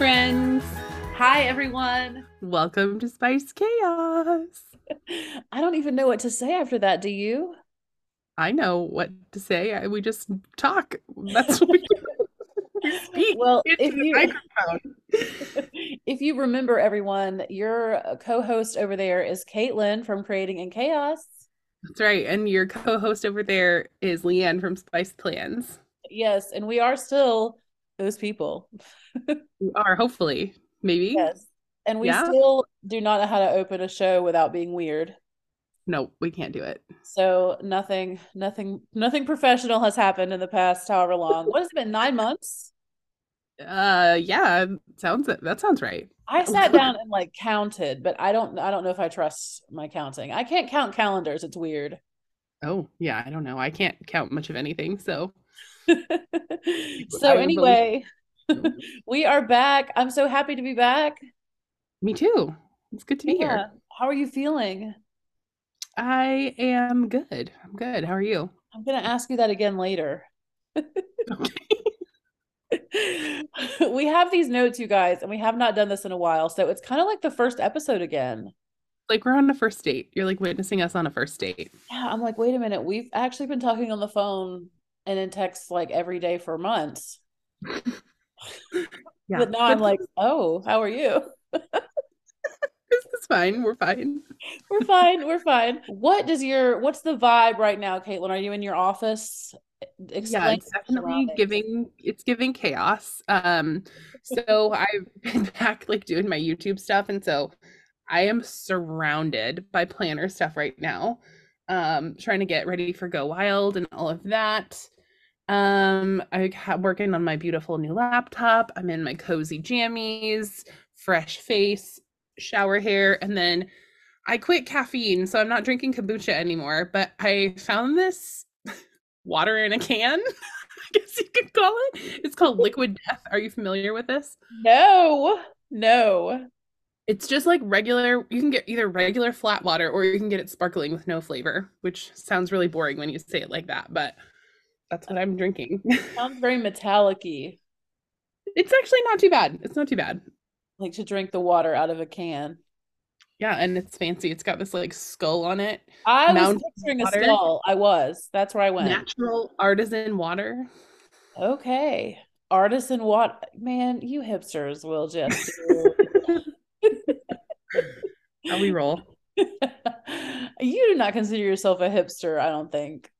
friends. Hi, everyone. Welcome to Spice Chaos. I don't even know what to say after that. Do you? I know what to say. I, we just talk. That's what we, we speak. Well, if the you microphone. if you remember, everyone, your co-host over there is Caitlin from Creating in Chaos. That's right. And your co-host over there is Leanne from Spice Plans. Yes, and we are still those people. We are hopefully, maybe. Yes, and we Yeah. still do not know how to open a show without being weird. No, we can't do it. So nothing, nothing, nothing professional has happened in the past however long. What has it been? Nine months? Uh, yeah, sounds that sounds right. I sat down and like counted, but I don't I don't know if I trust my counting. I can't count calendars. It's weird. Oh, yeah, I don't know. I can't count much of anything, so so anyway, we are back. I'm so happy to be back. me too. It's good to be here. How are you feeling? I am good. I'm good. How are you? I'm going to ask you that again later. we have these notes, you guys, and we have not done this in a while. So it's kind of like the first episode again. Like we're on a first date. You're like witnessing us on a first date. Yeah, I'm like, wait a minute. We've actually been talking on the phone and in texts like every day for months. Yeah. But now I'm like, oh, how are you? this is fine. We're fine. We're fine. We're fine. What does your what's the vibe right now, Caitlin? Are you in your office? yeah, Explain it's definitely giving it's giving chaos. Um, so I've been back like doing my YouTube stuff, and so I am surrounded by planner stuff right now. Um, trying to get ready for Go Wild and all of that. Um, I am working on my beautiful new laptop. I'm in my cozy jammies, fresh face, shower hair, and then I quit caffeine, so I'm not drinking kombucha anymore. But I found this water in a can, I guess you could call it. It's called Liquid Death. Are you familiar with this? No, no. It's just like regular, you can get either regular flat water or you can get it sparkling with no flavor, which sounds really boring when you say it like that, but that's what I'm drinking. Sounds very metallic-y, It's actually not too bad. It's not too bad. like to drink the water out of a can. Yeah, and it's fancy. It's got this like skull on it. I was picturing a water. skull. I was. That's where I went. Natural artisan water. Okay. Artisan what? Man, you hipsters will just. How we roll. You do not consider yourself a hipster, I don't think.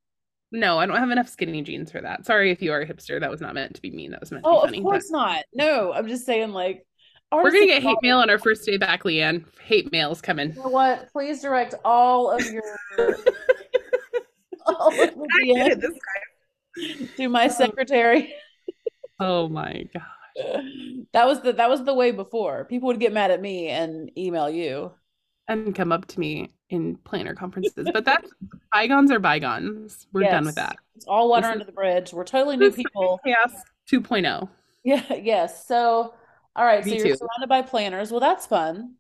No, I don't have enough skinny jeans for that. Sorry if you are a hipster. That was not meant to be mean. That was meant to Oh, be of funny. but- course not. No, I'm just saying, like, We're gonna get hate mail on our first day back, Leanne. Hate mail's coming. You know what? Please direct all of your all of your I did it DMs this to my secretary. Oh my god. That was the that was the way before. People would get mad at me and email you. And come up to me in planner conferences. But that's bygones are bygones. We're done with that. It's all water This is- under the bridge. We're totally new is people. Chaos 2.0. Yeah, yes. So, all right, so you're too. surrounded by planners. Well, that's fun.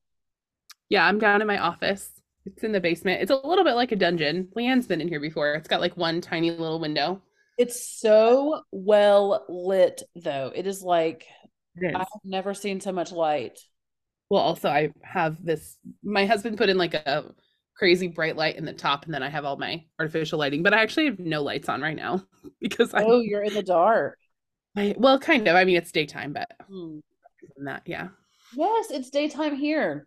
Yeah, I'm down in my office. It's in the basement. It's a little bit like a dungeon. Leanne's been in here before. It's got like one tiny little window. It's so well lit, though. It is like It is. I've never seen so much light. Well, also I have this my husband put in like a crazy bright light in the top and then I have all my artificial lighting, but I actually have no lights on right now because I, Oh, you're in the dark. I well kind of. I mean it's daytime, but Hmm. that, yeah. Yes, it's daytime here.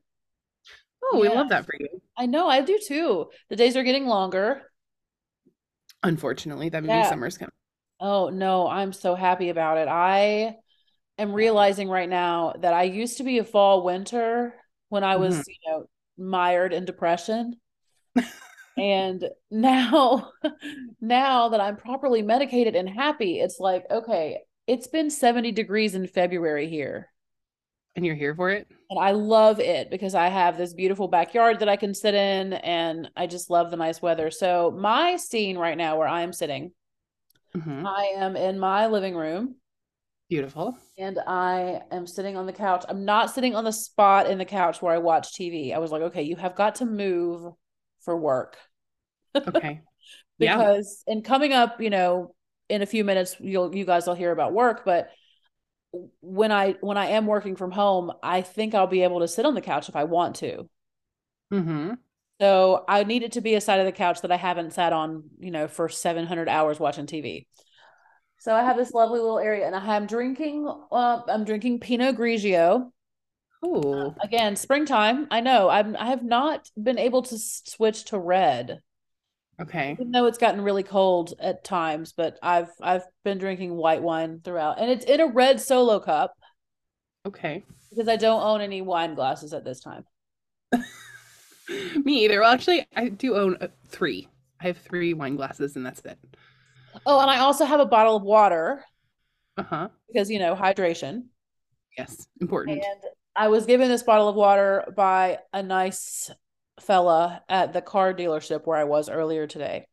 Oh, we love that for you. I know, I do too. The days are getting longer. Unfortunately, that means Yeah. summer's coming. Oh no, I'm so happy about it. I am realizing right now that I used to be a fall winter when I was, Mhm. you know, mired in depression. And now, now that I'm properly medicated and happy, it's like, okay, it's been 70 degrees in February here. And you're here for it? And I love it because I have this beautiful backyard that I can sit in and I just love the nice weather. So, my scene right now where I'm sitting, Mhm. I am in my living room Beautiful. and I am sitting on the couch. I'm not sitting on the spot in the couch where I watch TV. I was like, okay, you have got to move for work Okay. Yeah. because and coming up, you know, in a few minutes you'll you guys will hear about work, but when I when I am working from home, I think I'll be able to sit on the couch if I want to. Mm-hmm. So I need it to be a side of the couch that I haven't sat on, you know, for 700 hours watching TV. So I have this lovely little area, and I am drinking. Uh, I'm drinking Pinot Grigio. Oh, Again, springtime. I know. I'm. I have not been able to s- switch to red, okay. even though it's gotten really cold at times. But I've I've been drinking white wine throughout, and it's in a red solo cup Okay. because I don't own any wine glasses at this time. Me either. Well, actually, I do own uh, three. I have three wine glasses, and that's it. Oh, and I also have a bottle of water Uh huh. because you know hydration. Yes, important. And I was given this bottle of water by a nice fella at the car dealership where I was earlier today.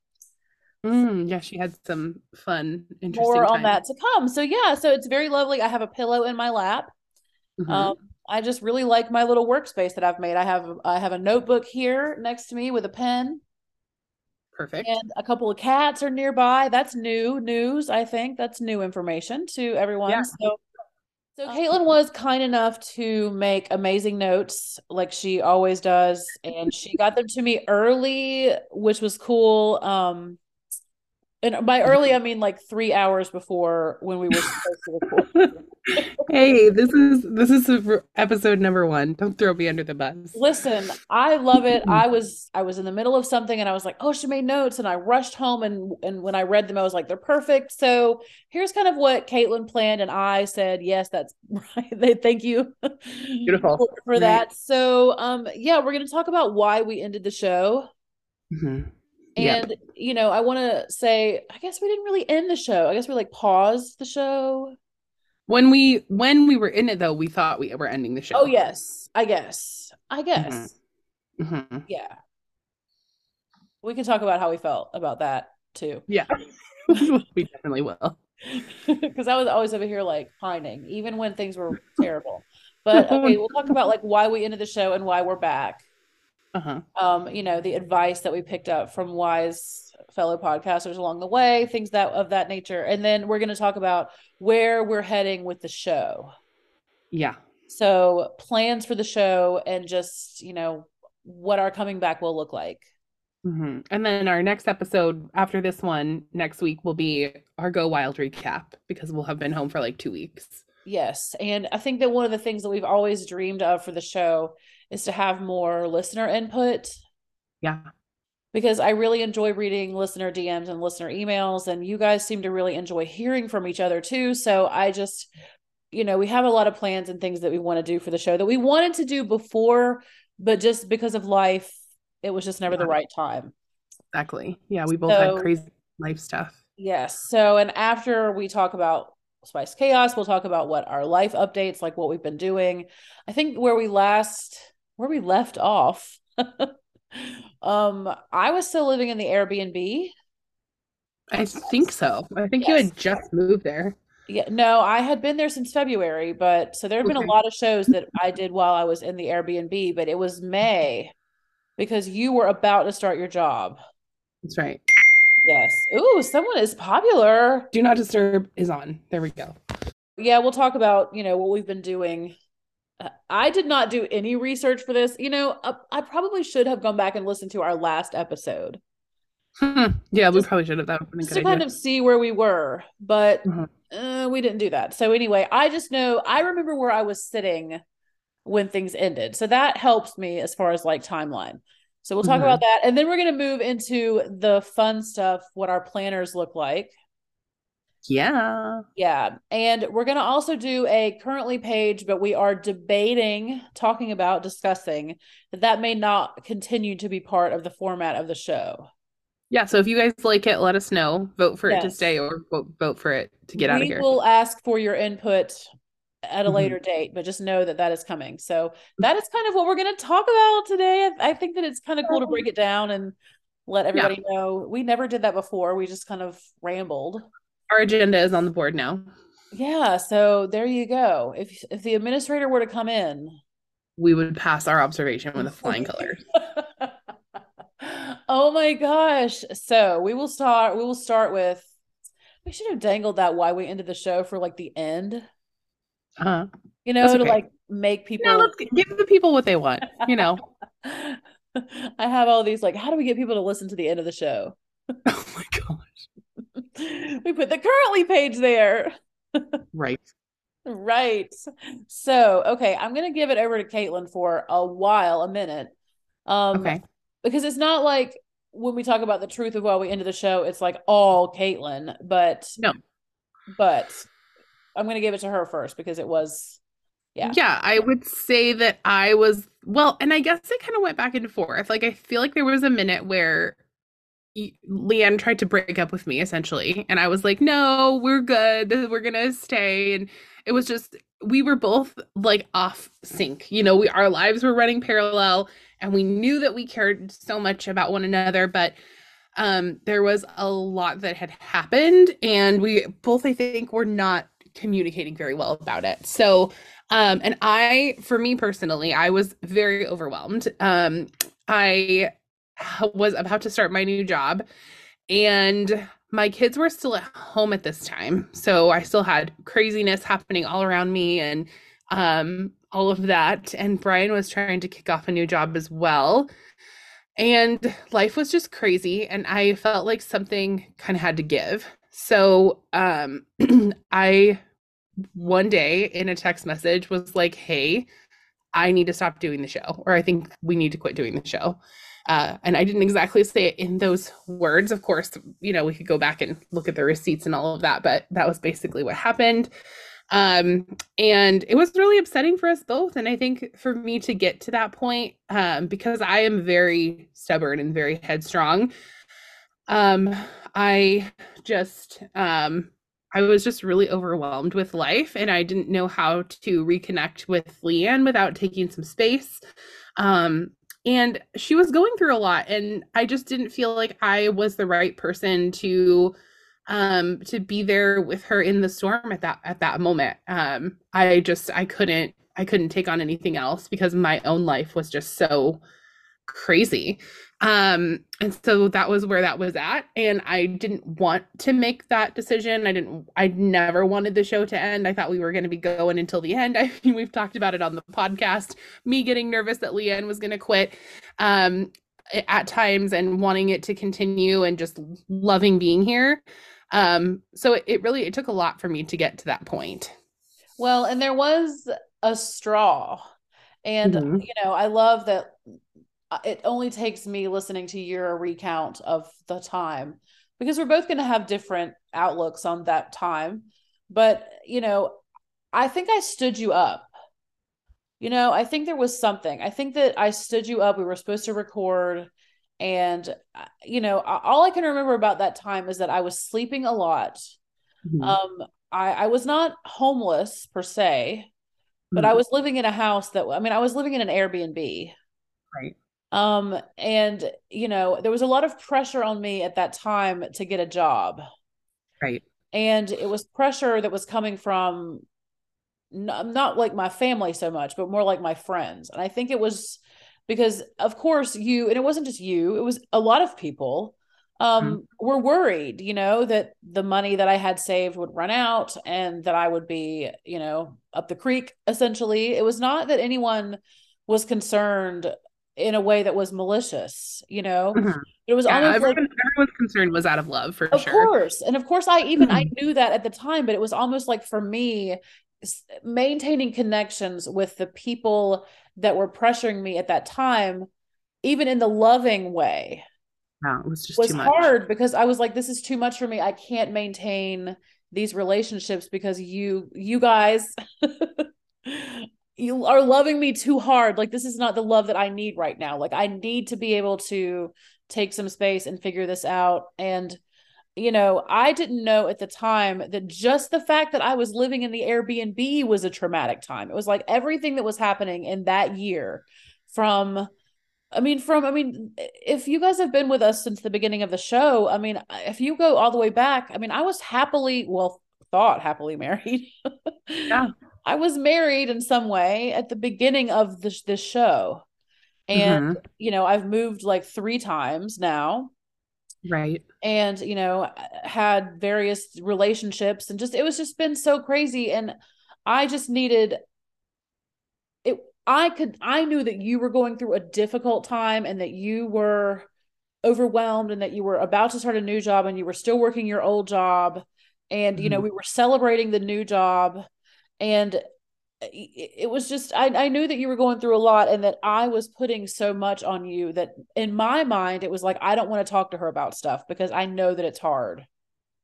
Mm, yeah, she had some fun, interesting. More on that to come. So yeah, so it's very lovely. I have a pillow in my lap. Mhm. Um, I just really like my little workspace that I've made. I have I have a notebook here next to me with a pen, Perfect. and a couple of cats are nearby. That's new news. I think that's new information to everyone. Yeah. So, so Caitlin was kind enough to make amazing notes, like she always does, and she got them to me early, which was cool. Um, and by early, I mean like three hours before when we were supposed to record. hey, this is this is episode number one. Don't throw me under the bus. Listen, I love it. I was I was in the middle of something and I was like, "Oh, she made notes." And I rushed home and and when I read them, I was like, "They're perfect." So here's kind of what Caitlin planned, and I said, "Yes, that's right." They thank you, Beautiful. for, for that. So, um, yeah, we're gonna talk about why we ended the show, Mhm. Yep. and you know, I want to say, I guess we didn't really end the show. I guess we like paused the show. When we when we were in it though, we thought we were ending the show. Oh yes, I guess. I guess. Mhm. Yeah. We can talk about how we felt about that too. Yeah. we definitely will. Because I was always over here like pining, even when things were terrible. But okay, we'll talk about like why we ended the show and why we're back. Uh-huh. Um, you know, the advice that we picked up from wise fellow podcasters along the way, things that of that nature. And then we're gonna talk about where we're heading with the show. Yeah. So plans for the show and just, you know, what our coming back will look like. Mhm. And then our next episode after this one next week will be our Go Wild recap because we'll have been home for like two weeks. Yes. And I think that one of the things that we've always dreamed of for the show is to have more listener input Yeah. because I really enjoy reading listener DMs and listener emails. And you guys seem to really enjoy hearing from each other too. So I just, you know, we have a lot of plans and things that we want to do for the show that we wanted to do before, but just because of life, it was just never the right time. Exactly. Yeah, we both So- had crazy life stuff. Yes. So, and after we talk about Spice Chaos, we'll talk about what our life updates, like what we've been doing. I think where we last, where we left off, um, I was still living in the Airbnb. I think so. I think you had just moved there. Yeah, no, I had been there since February, but so there have been a lot of shows that I did while I was in the Airbnb, but it was May because you were about to start your job. That's right. Yes. Ooh, someone is popular. Do not disturb is on. There we go. yeah, we'll talk about, you know, what we've been doing. I did not do any research for this. You know, uh, I probably should have gone back and listened to our last episode Hmm. Yeah, we probably should have. That would been a just to kind of see where we were, but Mhm. uh, we didn't do that. So anyway, I just know I remember where I was sitting when things ended. So that helps me as far as like timeline. So we'll talk Mhm. about that. And then we're going to move into the fun stuff, what our planners look like. Yeah. Yeah. And we're going to also do a currently page, but we are debating, talking about, discussing that that may not continue to be part of the format of the show. Yeah. So if you guys like it, let us know. Vote for it to stay or vote, vote for it to get out of here. We will ask for your input at a Mhm. later date, but just know that that is coming. So that is kind of what we're going to talk about today. I, I think that it's kind of cool to break it down and let everybody know. We never did that before. We just kind of rambled. Our agenda is on the board now. Yeah, so there you go. If if the administrator were to come in, We would pass our observation with a flying color. oh my gosh. So we will start we will start with we should have dangled that why we ended the show for like the end. Uh-huh. You know, That's to like make people No, let's give the people what they want, you know. I have all these like, how do we get people to listen to the end of the show? Oh my gosh. we put the currently page there. Right. Right. So, okay, I'm gonna give it over to Caitlin for a while, a minute. Um, Okay. because it's not like when we talk about the truth of why we ended the show, it's like all Caitlin, but No. but I'm gonna give it to her first because it was Yeah. Yeah, I would say that I was well, and I guess it kind of went back and forth. Like I feel like there was a minute where Leanne tried to break up with me essentially, and I was like, "No, we're good. We're gonna stay." And it was just we were both like off sync. You know, we our lives were running parallel, and we knew that we cared so much about one another, but um there was a lot that had happened and we both I think were not communicating very well about it. So um, and I, for me personally, I was very overwhelmed. Um, I was about to start my new job, and my kids were still at home at this time. So I still had craziness happening all around me and um, all of that. And Brian was trying to kick off a new job as well. And life was just crazy. And I felt like something kind of had to give. So um, I one day in a text message was like, hey, I need to stop doing the show, or I think we need to quit doing the show. Uh, and I didn't exactly say it in those words. Of course, you know, we could go back and look at the receipts and all of that, but that was basically what happened. Um, and it was really upsetting for us both. And I think for me to get to that point, um, because I am very stubborn and very headstrong, um, I just um I was just really overwhelmed with life and I didn't know how to reconnect with Leanne without taking some space. Um, and she was going through a lot and I just didn't feel like I was the right person to um to be there with her in the storm at that at that moment. Um I just I couldn't I couldn't take on anything else because my own life was just so crazy. Um, and so that was where that was at. And I didn't want to make that decision. I didn't, I never wanted the show to end. I thought we were going to be going until the end. I mean, we've talked about it on the podcast, me getting nervous that Leanne was going to quit. Um, at times and wanting it to continue and just loving being here. Um, so it, it really it took a lot for me to get to that point. Well, and there was a straw. And Mhm. you know, I love that it only takes me listening to your recount of the time because we're both going to have different outlooks on that time. But, you know, I think I stood you up. You know, I think there was something. I think that I stood you up. We were supposed to record. And, uh, you know, all I can remember about that time is that I was sleeping a lot. Mhm. Um, I, I was not homeless per se, but I Mhm. was living in a house that, I mean, I was living in an Airbnb. Right. Um, and you know, there was a lot of pressure on me at that time to get a job. Right. And it was pressure that was coming from not, not like my family so much, but more like my friends. And I think it was because of course you and it wasn't just you, it was a lot of people um were worried, you know, that the money that I had saved would run out and that I would be, you know, up the creek essentially. It was not that anyone was concerned in a way that was malicious, you know. Mhm. It was Yeah, almost like everyone, everyone's concern was out of love for of sure. Of course. And of course I even I Mhm. knew that at the time, but it was almost like for me maintaining connections with the people that were pressuring me at that time, even in the loving way, No, it was just was too much. hard because I was like, this is too much for me. I can't maintain these relationships because you you guys you are loving me too hard. Like this is not the love that I need right now. Like I need to be able to take some space and figure this out. And you know, I didn't know at the time that just the fact that I was living in the Airbnb was a traumatic time. It was like everything that was happening in that year from I mean, from, I mean, if you guys have been with us since the beginning of the show, I mean, if you go all the way back, I mean, I was happily, well, thought happily married. Yeah. I was married in some way at the beginning of this, this show. And, Mhm. you know, I've moved like three times now Right. and, you know, had various relationships and just, it was just been so crazy. And I just needed it I could I knew that you were going through a difficult time and that you were overwhelmed and that you were about to start a new job and you were still working your old job and mm-hmm. you know mm-hmm. we were celebrating the new job and it was just I, I knew that you were going through a lot and that i was putting so much on you that in my mind it was like i don't want to talk to her about stuff because i know that it's hard.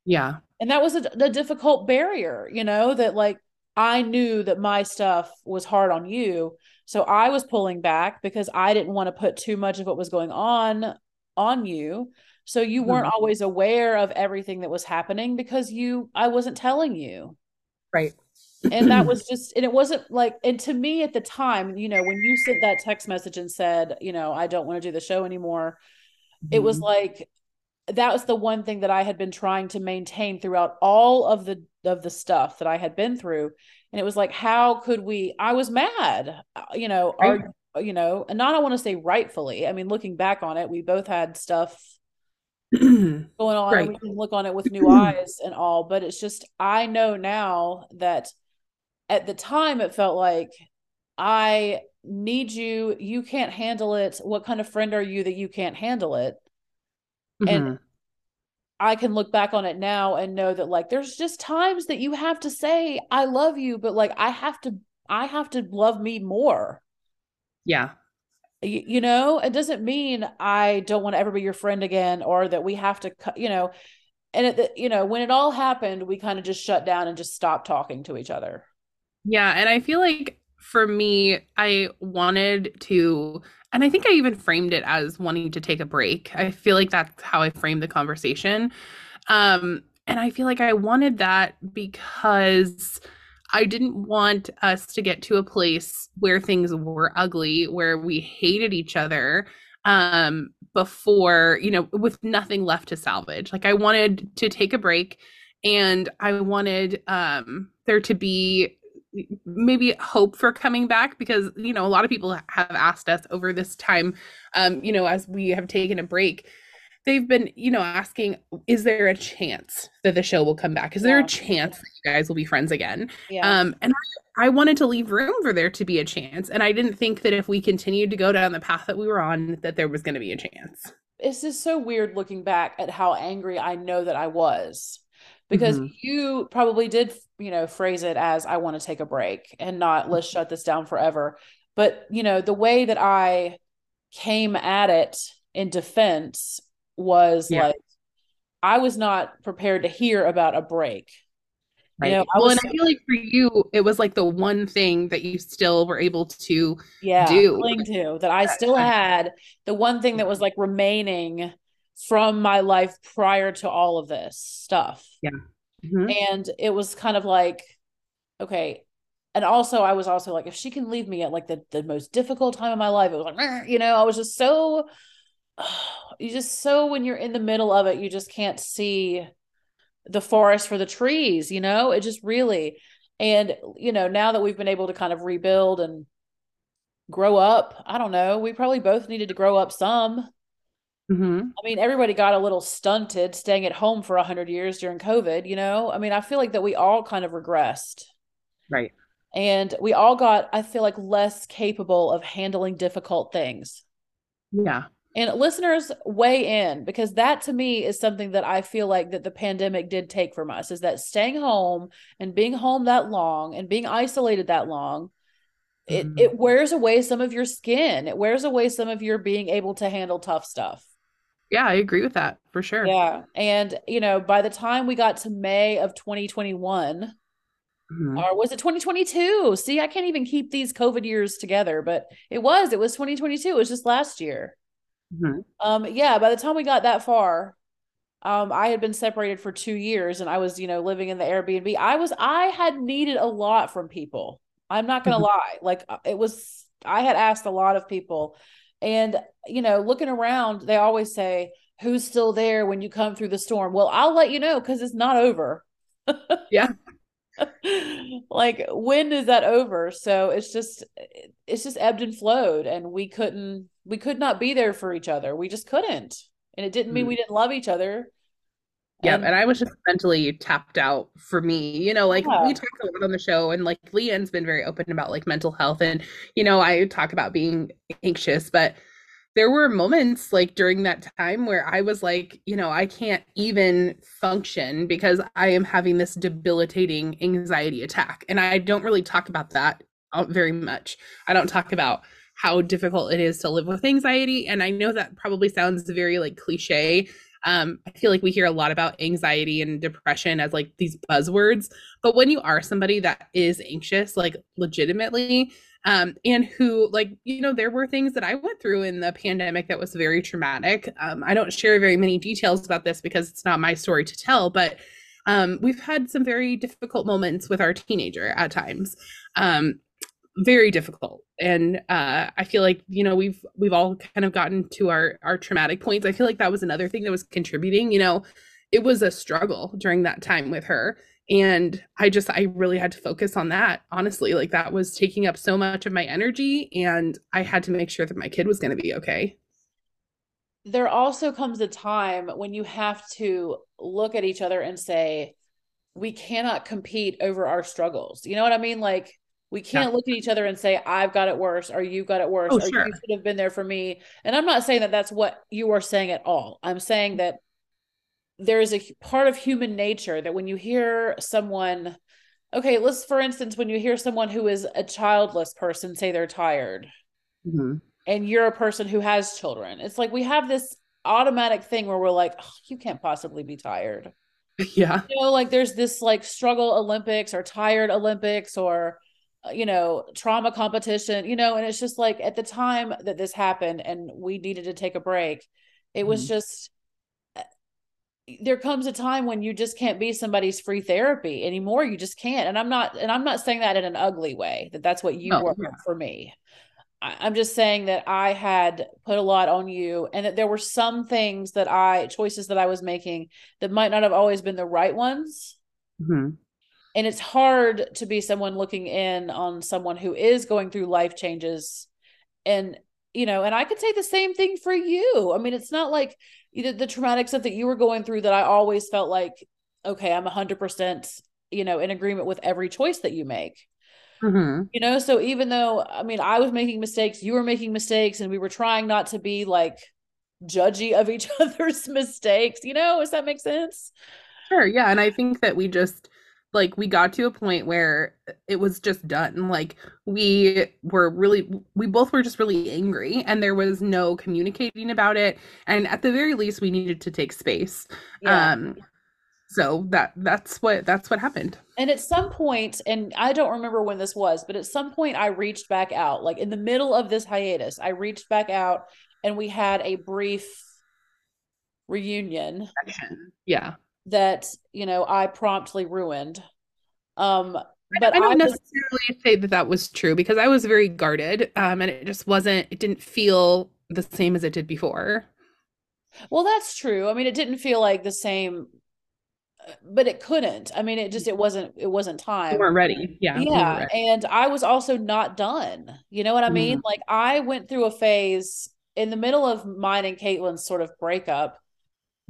Yeah. And that was a, a difficult barrier you know that like i knew that my stuff was hard on you. So i was pulling back because i didn't want to put too much of what was going on on you. So you weren't mm-hmm. always aware of everything that was happening because you i wasn't telling you. Right and that was just and it wasn't like and to me at the time you know when you sent that text message and said you know i don't want to do the show anymore mm-hmm. it was mm-hmm. like that was the one thing that i had been trying to maintain throughout all of the of the stuff that i had been through and it was like how could we i was mad uh, you know right. our, you know and not i want to say rightfully i mean looking back on it we both had stuff going on right. we can look on it with new eyes and all but it's just i know now that at the time it felt like I need you, you can't handle it. What kind of friend are you that you can't handle it? Mm-hmm. And I can look back on it now and know that like there's just times that you have to say I love you, but like I have to I have to love me more. Yeah. You, you know, it doesn't mean I don't want to ever be your friend again or that we have to you know and it you know when it all happened we kind of just shut down and just stopped talking to each other. Yeah, and I feel like for me, I wanted to, and I think I even framed it as wanting to take a break. I feel like that's how I framed the conversation. Um, and I feel like I wanted that because I didn't want us to get to a place where things were ugly, where we hated each other um before, you know, with nothing left to salvage. Like I wanted to take a break and I wanted um there to be maybe hope for coming back because you know a lot of people have asked us over this time um you know as we have taken a break they've been you know asking is there a chance that the show will come back? Is there a chance that you guys will be friends again? Yeah. um and I, I wanted to leave room for there to be a chance and i didn't think that if we continued to go down the path that we were on that there was going to be a chance. It's just so weird looking back at how angry i know that i was because mm-hmm. you probably did you know phrase it as i want to take a break and not let's shut this down forever but you know the way that i came at it in defense was yeah. like i was not prepared to hear about a break Right. You know, well, was, and I feel like for you, it was like the one thing that you still were able to yeah, do. Cling to that I still had the one thing that was like remaining from my life prior to all of this stuff. Yeah. Mm-hmm. And it was kind of like, okay. And also, I was also like, if she can leave me at like the, the most difficult time of my life, it was like, you know, I was just so, you just so when you're in the middle of it, you just can't see the forest for the trees, you know, it just really, and, you know, now that we've been able to kind of rebuild and grow up, I don't know, we probably both needed to grow up some Mm-hmm. I mean, everybody got a little stunted staying at home for 100 years during COVID, you know? I mean, I feel like that we all kind of regressed. Right. And we all got, I feel like, less capable of handling difficult things. Yeah. And listeners weigh in because that to me is something that I feel like that the pandemic did take from us is that staying home and being home that long and being isolated that long it mm-hmm. it wears away some of your skin. It wears away some of your being able to handle tough stuff. Yeah, I agree with that for sure. Yeah. And, you know, by the time we got to May of 2021, mm-hmm. or was it 2022? See, I can't even keep these COVID years together, but it was, it was 2022. It was just last year. Mm-hmm. Um, yeah, by the time we got that far, um, I had been separated for two years and I was, you know, living in the Airbnb. I was, I had needed a lot from people. I'm not gonna mm-hmm. lie. Like uh, it was, I had asked a lot of people and, you know, looking around, they always say, Who's still there when you come through the storm? Well, I'll let you know because it's not over. yeah. like when is that over? So it's just it's just ebbed and flowed and we couldn't we could not be there for each other. We just couldn't. And it didn't mean mm. we didn't love each other. Yep. And, and I was just mentally tapped out for me. You know, like yeah. we talk a lot on the show, and like Leanne's been very open about like mental health. And, you know, I talk about being anxious, but there were moments like during that time where I was like, you know, I can't even function because I am having this debilitating anxiety attack. And I don't really talk about that uh, very much. I don't talk about how difficult it is to live with anxiety. And I know that probably sounds very like cliche. Um, I feel like we hear a lot about anxiety and depression as like these buzzwords. But when you are somebody that is anxious, like legitimately, um, and who like you know there were things that i went through in the pandemic that was very traumatic um, i don't share very many details about this because it's not my story to tell but um, we've had some very difficult moments with our teenager at times um, very difficult. And uh, i feel like you know we've we've all kind of gotten to our our traumatic points. I feel like that was another thing that was contributing you know it was a struggle during that time with her. And i just i really had to focus on that honestly. Like that was taking up so much of my energy and i had to make sure that my kid was going to be okay. There also comes a time when you have to look at each other and say we cannot compete over our struggles. You know what i mean? Like we can't yeah. look at each other and say i've got it worse or you've got it worse oh, or sure. you should have been there for me and i'm not saying that that's what you are saying at all i'm saying that there is a part of human nature that when you hear someone okay let's for instance when you hear someone who is a childless person say they're tired mm-hmm. and you're a person who has children it's like we have this automatic thing where we're like oh, you can't possibly be tired yeah you know like there's this like struggle olympics or tired olympics or you know trauma competition you know and it's just like at the time that this happened and we needed to take a break it mm-hmm. was just there comes a time when you just can't be somebody's free therapy anymore you just can't and i'm not and i'm not saying that in an ugly way that that's what you no, were yeah. for me i'm just saying that i had put a lot on you and that there were some things that i choices that i was making that might not have always been the right ones mm-hmm. And it's hard to be someone looking in on someone who is going through life changes and you know and i could say the same thing for you i mean it's not like either the traumatic stuff that you were going through that I always felt like, okay, I'm 100%, you know, in agreement with every choice that you make. Mm-hmm. You know, so even though, I mean, I was making mistakes, you were making mistakes, and we were trying not to be like judgy of each other's mistakes, you know, does that make sense? Sure. Yeah. And I think that we just, like we got to a point where it was just done like we were really we both were just really angry and there was no communicating about it and at the very least we needed to take space yeah. um so that that's what that's what happened. And at some point and i don't remember when this was but at some point i reached back out like in the middle of this hiatus i reached back out and we had a brief reunion. Yeah that you know I promptly ruined. Um, but I don't I was, necessarily say that that was true because I was very guarded, um, and it just wasn't. It didn't feel the same as it did before. Well, that's true. I mean, it didn't feel like the same, but it couldn't. I mean, it just it wasn't it wasn't time. We weren't ready. Yeah. Yeah, ready. and I was also not done. You know what I mean? Mm. Like I went through a phase in the middle of mine and Caitlin's sort of breakup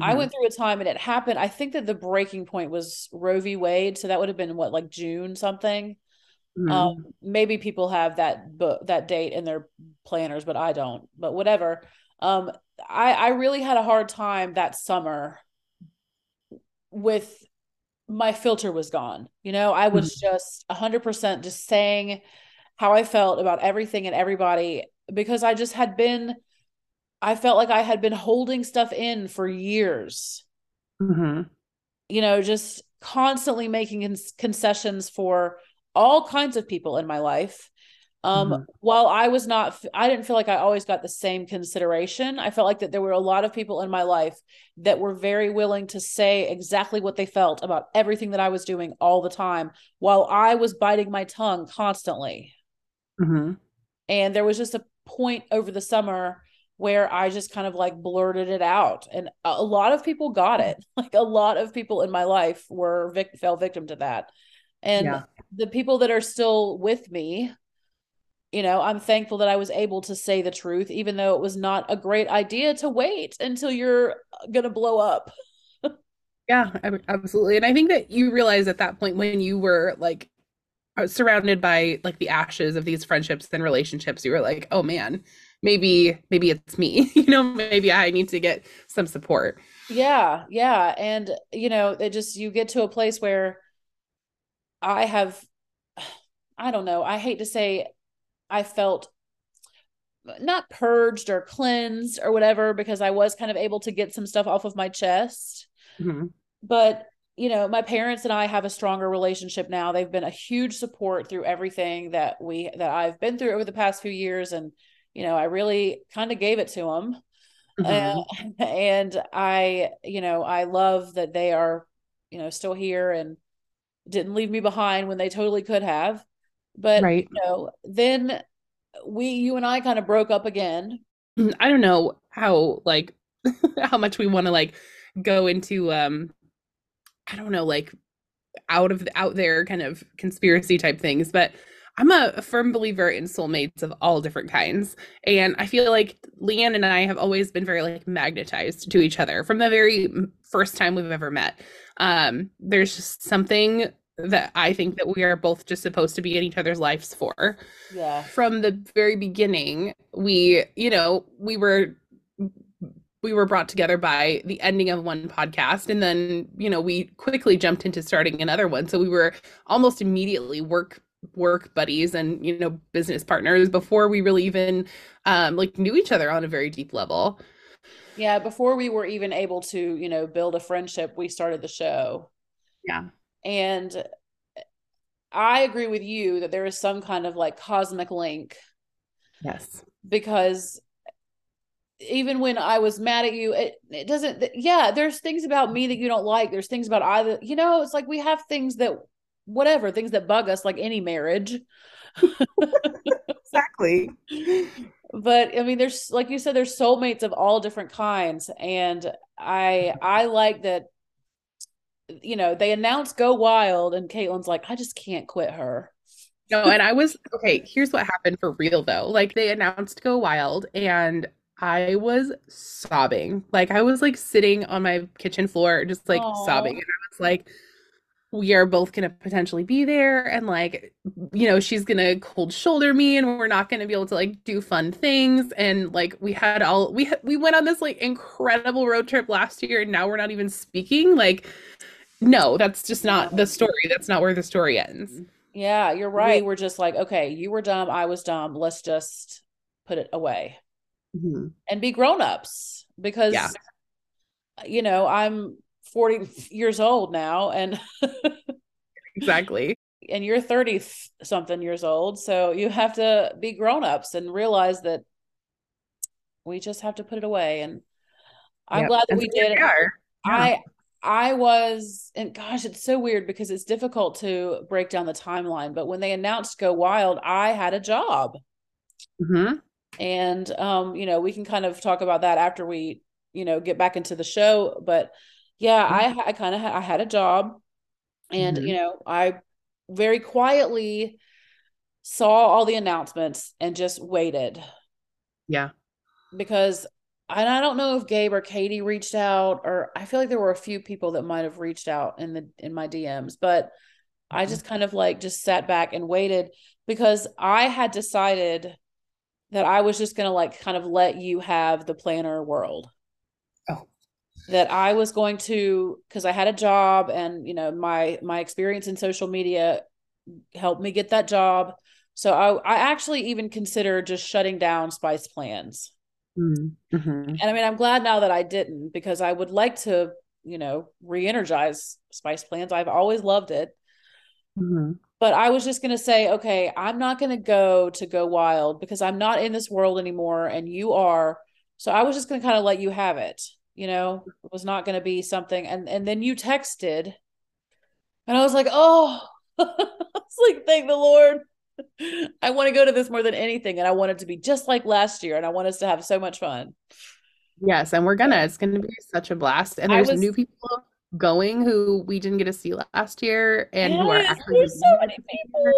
Mm-hmm. I went through a time and it happened. I think that the breaking point was Roe v. Wade. So that would have been what, like June something. Mm-hmm. Um, maybe people have that book that date in their planners, but I don't. But whatever. Um, I I really had a hard time that summer with my filter was gone. You know, I was mm-hmm. just a hundred percent just saying how I felt about everything and everybody because I just had been I felt like I had been holding stuff in for years. Mm-hmm. You know, just constantly making concessions for all kinds of people in my life. Um, mm-hmm. while I was not, I didn't feel like I always got the same consideration. I felt like that there were a lot of people in my life that were very willing to say exactly what they felt about everything that I was doing all the time, while I was biting my tongue constantly. Mm-hmm. And there was just a point over the summer where I just kind of like blurted it out. And a lot of people got it. Like a lot of people in my life were vic- fell victim to that. And yeah. the people that are still with me, you know, I'm thankful that I was able to say the truth, even though it was not a great idea to wait until you're going to blow up. Yeah, absolutely. And I think that you realize at that point when you were like uh, surrounded by like the ashes of these friendships and relationships, you were like, oh man, maybe maybe it's me. you know, maybe I need to get some support. Yeah, yeah. And you know, it just you get to a place where I have I don't know, I hate to say I felt not purged or cleansed or whatever because I was kind of able to get some stuff off of my chest. Mm-hmm. But you know, my parents and I have a stronger relationship now. They've been a huge support through everything that we that I've been through over the past few years and you know, I really kind of gave it to them. Mm-hmm. Uh, and I, you know, I love that they are, you know, still here and didn't leave me behind when they totally could have. But right. you know, then we you and I kind of broke up again. Mm, I don't know how like how much we want to like go into um I don't know like out of out there kind of conspiracy type things, but I'm a, a, firm believer in soulmates of all different kinds. And I feel like Leanne and I have always been very like magnetized to each other from the very first time we've ever met. Um, there's just something that I think that we are both just supposed to be in each other's lives for. Yeah. From the very beginning, we, you know, we were we were brought together by the ending of one podcast and then you know we quickly jumped into starting another one so we were almost immediately work work buddies and you know business partners before we really even um like knew each other on a very deep level. Yeah before we were even able to you know build a friendship we started the show. Yeah. And i agree with you that there is some kind of like cosmic link yes. because even when I was mad at you, it, it doesn't, yeah, there's things about me that you don't like. There's things about either, you know, it's like we have things that whatever things that bug us like any marriage. Exactly. But i mean there's like you said there's soulmates of all different kinds and i i like that you know they announced go wild and caitlin's like i just can't quit her. No and i was okay here's what happened for real though. Like they announced go wild and i was sobbing. Like i was like sitting on my kitchen floor just like Aww. sobbing and i was like we are both going to potentially be there and like you know she's going to cold shoulder me and we're not going to be able to like do fun things. And like we had all we we went on this like incredible road trip last year and now we're not even speaking. Like no that's just not the story. That's not where the story ends. Yeah you're right. We, we're just like okay you were dumb i was dumb let's just put it away. Mm-hmm. and be grown-ups because yeah. you know i'm 40 years old now and exactly and you're 30 something years old so you have to be grown-ups and realize that we just have to put it away and i'm yep. glad that and we did yeah. i i was and gosh it's so weird because it's difficult to break down the timeline but when they announced go wild i had a job mm-hmm. and um you know we can kind of talk about that after we you know get back into the show but yeah mm-hmm. i i kind of ha- i had a job and mm-hmm. you know i very quietly saw all the announcements and just waited yeah because and I don't know if Gabe or Katie reached out or I feel like there were a few people that might have reached out in the in my DMs but mm-hmm. I just kind of like just sat back and waited because I had decided that I was just going to like kind of let you have the planner world that I was going to because I had a job and you know my my experience in social media helped me get that job. So I I actually even considered just shutting down Spice Plans. Mm-hmm. And I mean I'm glad now that I didn't because I would like to you know re-energize Spice Plans. I've always loved it. Mm-hmm. But I was just going to say, okay, I'm not going to go to go wild because I'm not in this world anymore and you are. So I was just going to kind of let you have it you know it was not going to be something. And and then you texted and i was like oh. It's like thank the lord. I want to go to this more than anything and i want it to be just like last year and i want us to have so much fun. Yes and we're gonna it's gonna be such a blast. And there's was, new people going who we didn't get to see last year and yes, who are actually there's so many people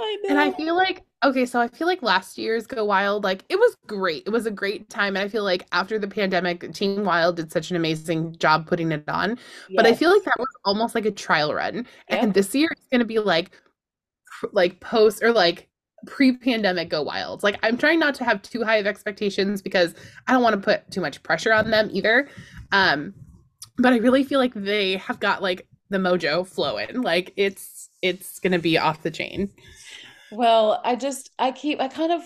I know. And I feel like, okay, so I feel like last year's Go Wild, like it was great. It was a great time. And I feel like after the pandemic, Team Wild did such an amazing job putting it on. But I feel like that was almost like a trial run. Yep. And this year it's gonna be like like post or like pre-pandemic Go Wild. Like I'm trying not to have too high of expectations because I don't want to put too much pressure on them either. Um, but I really feel like they have got like the mojo flowing. Like it's it's gonna be off the chain. Well, I just I keep I kind of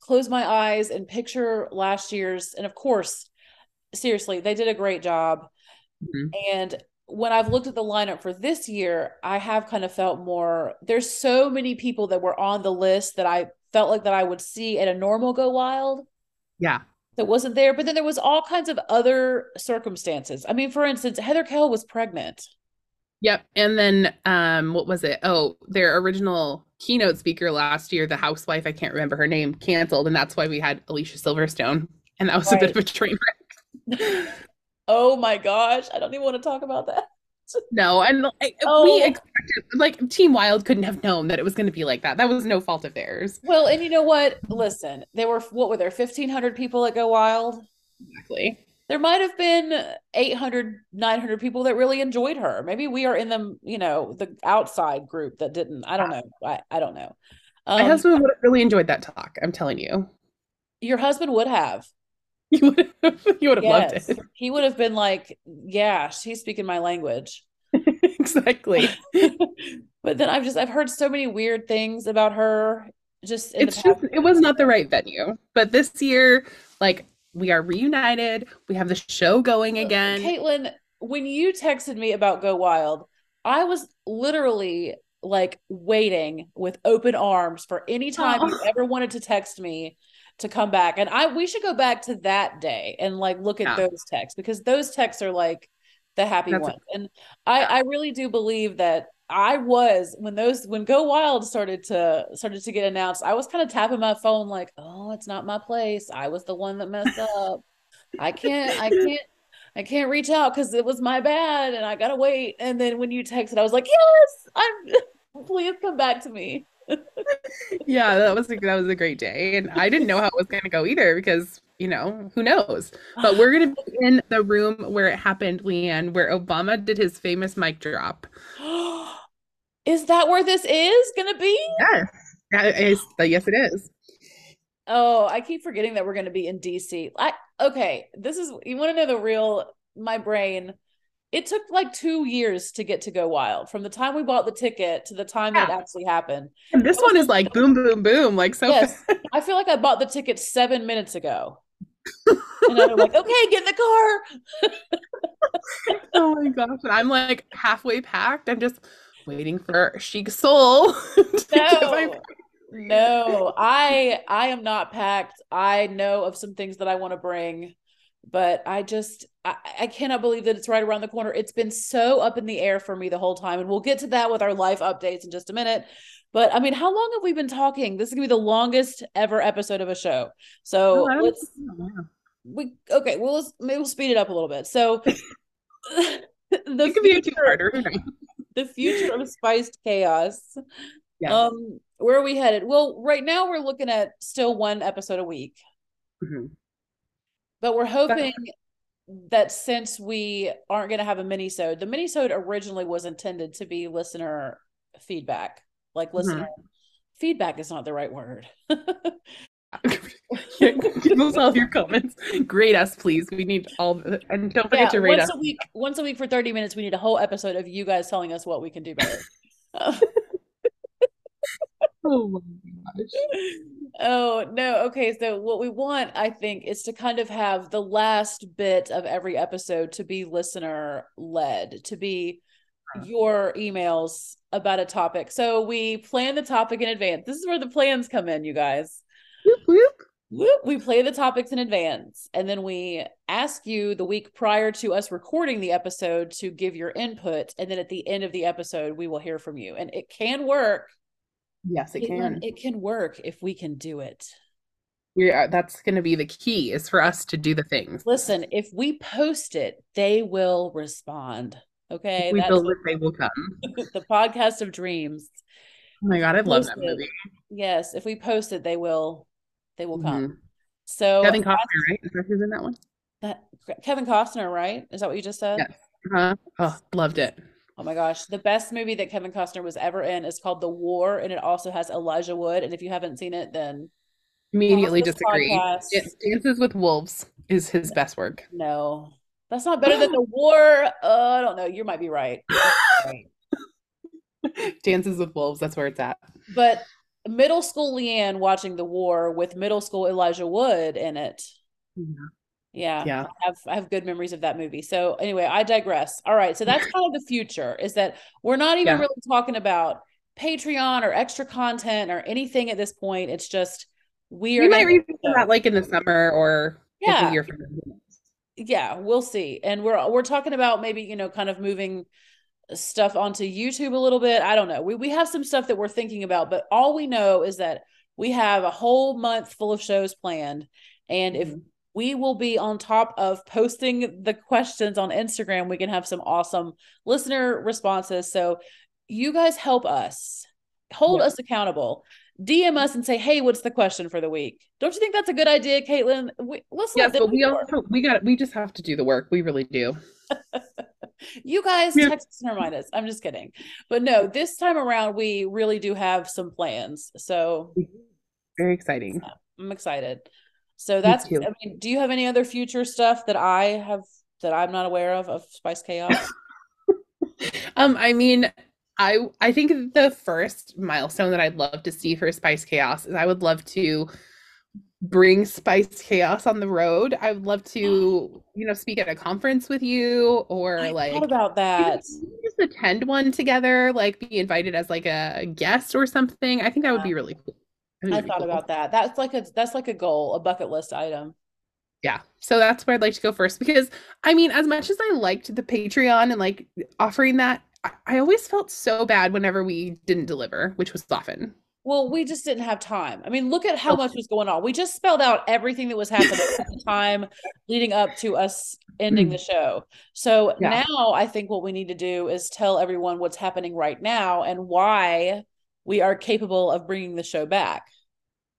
close my eyes and picture last year's and of course, seriously, they did a great job. Mhm. And when I've looked at the lineup for this year, I have kind of felt more there's so many people that were on the list that I felt like that I would see at a normal go wild Yeah. that wasn't there. But then there was all kinds of other circumstances. I mean, for instance, Heather Kell was pregnant. Yep. And then um what was it? Oh, their original keynote speaker last year, the housewife, I can't remember her name, canceled, and that's why we had Alicia Silverstone. And that was a bit of a train wreck. Oh my gosh, I don't even want to talk about that. No, and like, Oh. we expected like Team Wild couldn't have known that it was going to be like that. That was no fault of theirs. Well, and you know what? Listen, there were what were there 1500 people at Go Wild? Exactly. There might have been 800 900 people that really enjoyed her. Maybe we are in the, you know, the outside group that didn't. I don't know. I, I don't know. My Um, husband would have really enjoyed that talk. I'm telling you. your husband would have. you would have, he would have Yes. loved it He would have been like, yeah, she's speaking my language. exactly. but then I've just I've heard so many weird things about her just in the It's just it was not the right venue. But this year, like we are reunited. We have the show going uh, again. Caitlin, when you texted me about Go Wild, I was literally like waiting with open arms for any time you Oh. ever wanted to text me to come back. And I we should go back to that day and like look at Yeah. those texts because those texts are like the happy That's- ones. And I I really do believe that I was when those when Go Wild started to started to get announced, I was kind of tapping my phone like, "Oh, it's not my place. I was the one that messed up. I can't I can't I can't reach out because it was my bad and I gotta wait. And then when you texted, I was like, yes, I'm please come back to me. Yeah, that was a, that was a great day, and I didn't know how it was going to go either because you know who knows. But we're going to be in the room where it happened, Leanne, where Obama did his famous mic drop. Is that where this is gonna be? Yes, is- uh, yes, it is. Oh, I keep forgetting that we're gonna be in DC. I okay, this is you want to know the real my brain. It took like two years to get to Go Wild from the time we bought the ticket to the time that it actually happened. And this one is like boom, boom, boom, like so. Yes. I feel like I bought the ticket seven minutes ago. and I'm like, okay, get in the car. Oh my gosh, and I'm like halfway packed. I'm just waiting for Chic Soul. to get my- No, no, I I am not packed. I know of some things that I want to bring, but I just I, I cannot believe that it's right around the corner. It's been so up in the air for me the whole time, and we'll get to that with our life updates in just a minute. But I mean, how long have we been talking? This is gonna be the longest ever episode of a show. So Oh, let's we okay. Well, let's maybe we'll speed it up a little bit. So the It could be a future- the future of spiced chaos. Yeah. Um, where are we headed? Well, right now we're looking at still one episode a week, Mhm. But we're hoping that since we aren't going to have a mini-sode, the mini-sode originally was intended to be listener feedback. Like mm-hmm. listener feedback is not the right word. Give us all your comments. Grade us, please. We need all the, and don't forget yeah, to rate once us. a week, once a week for 30 minutes, we need a whole episode of you guys telling us what we can do better. Oh my gosh. Oh, no. Okay. So, what we want, I think, is to kind of have the last bit of every episode to be listener led, to be your emails about a topic. So, we plan the topic in advance. This is where the plans come in, you guys. Whoop, whoop. Whoop, we play the topics in advance and then we ask you the week prior to us recording the episode to give your input and then at the end of the episode we will hear from you and it can work Yes, it Caitlin, can. it can work if we can do it Yeah, that's going to be the key is for us to do the things. listen if we post it they will respond okay If we that's build it, they will come. the podcast of dreams Oh my god, I love that movie. Yes, if we post it, they will they will come. Mm-hmm. So Kevin Costner, right? Is that who's in that one? That Kevin Costner, right? Is that what you just said? Yes. Uh-huh. Oh, loved it. Oh my gosh. The best movie that Kevin Costner was ever in is called The War, and it also has Elijah Wood. And if you haven't seen it, then immediately disagree. It Dances with Wolves is his best work. No, that's not better than The War. Uh, I don't know. You might be right. Dances with Wolves. That's where it's at. But middle school Leanne watching The War with middle school Elijah Wood in it. Yeah. Yeah. Yeah. I have I have good memories of that movie. So anyway, I digress. All right. So that's kind of the future is that we're not even yeah. really talking about Patreon or extra content or anything at this point. It's just we are we might revisit that like in the summer or yeah. year from now. Yeah, we'll see. And we're we're talking about maybe, you know, kind of moving stuff onto YouTube a little bit. I don't know. We we have some stuff that we're thinking about, but all we know is that we have a whole month full of shows planned. And if mm-hmm. We will be on top of posting the questions on Instagram, we can have some awesome listener responses. So you guys help us. Hold yeah. us accountable. DM us and say, "Hey, what's the question for the week?" Don't you think that's a good idea, Caitlin? We, let's yes, but we also we got we just have to do the work. We really do. you guys yeah. text us and remind us. I'm just kidding. But no, this time around, we really do have some plans. So very exciting. I'm excited. So that's, I mean, do you have any other future stuff that I have that I'm not aware of of Spice Chaos? um, I mean, I I think the first milestone that I'd love to see for Spice Chaos is I would love to bring spice chaos on the road. I would love to you know speak at a conference with you or I like about that. just attend one together like be invited as like a guest or something. I think that would be really cool i, thought cool. about that that's like a that's like a goal a bucket list item yeah so that's where i'd like to go first because i mean as much as i liked the patreon and like offering that I, I always felt so bad whenever we didn't deliver which was often well, we just didn't have time. I mean, look at how oh. much was going on. We just spelled out everything that was happening at the time leading up to us ending mm. the show. So yeah. now I think what we need to do is tell everyone what's happening right now and why we are capable of bringing the show back.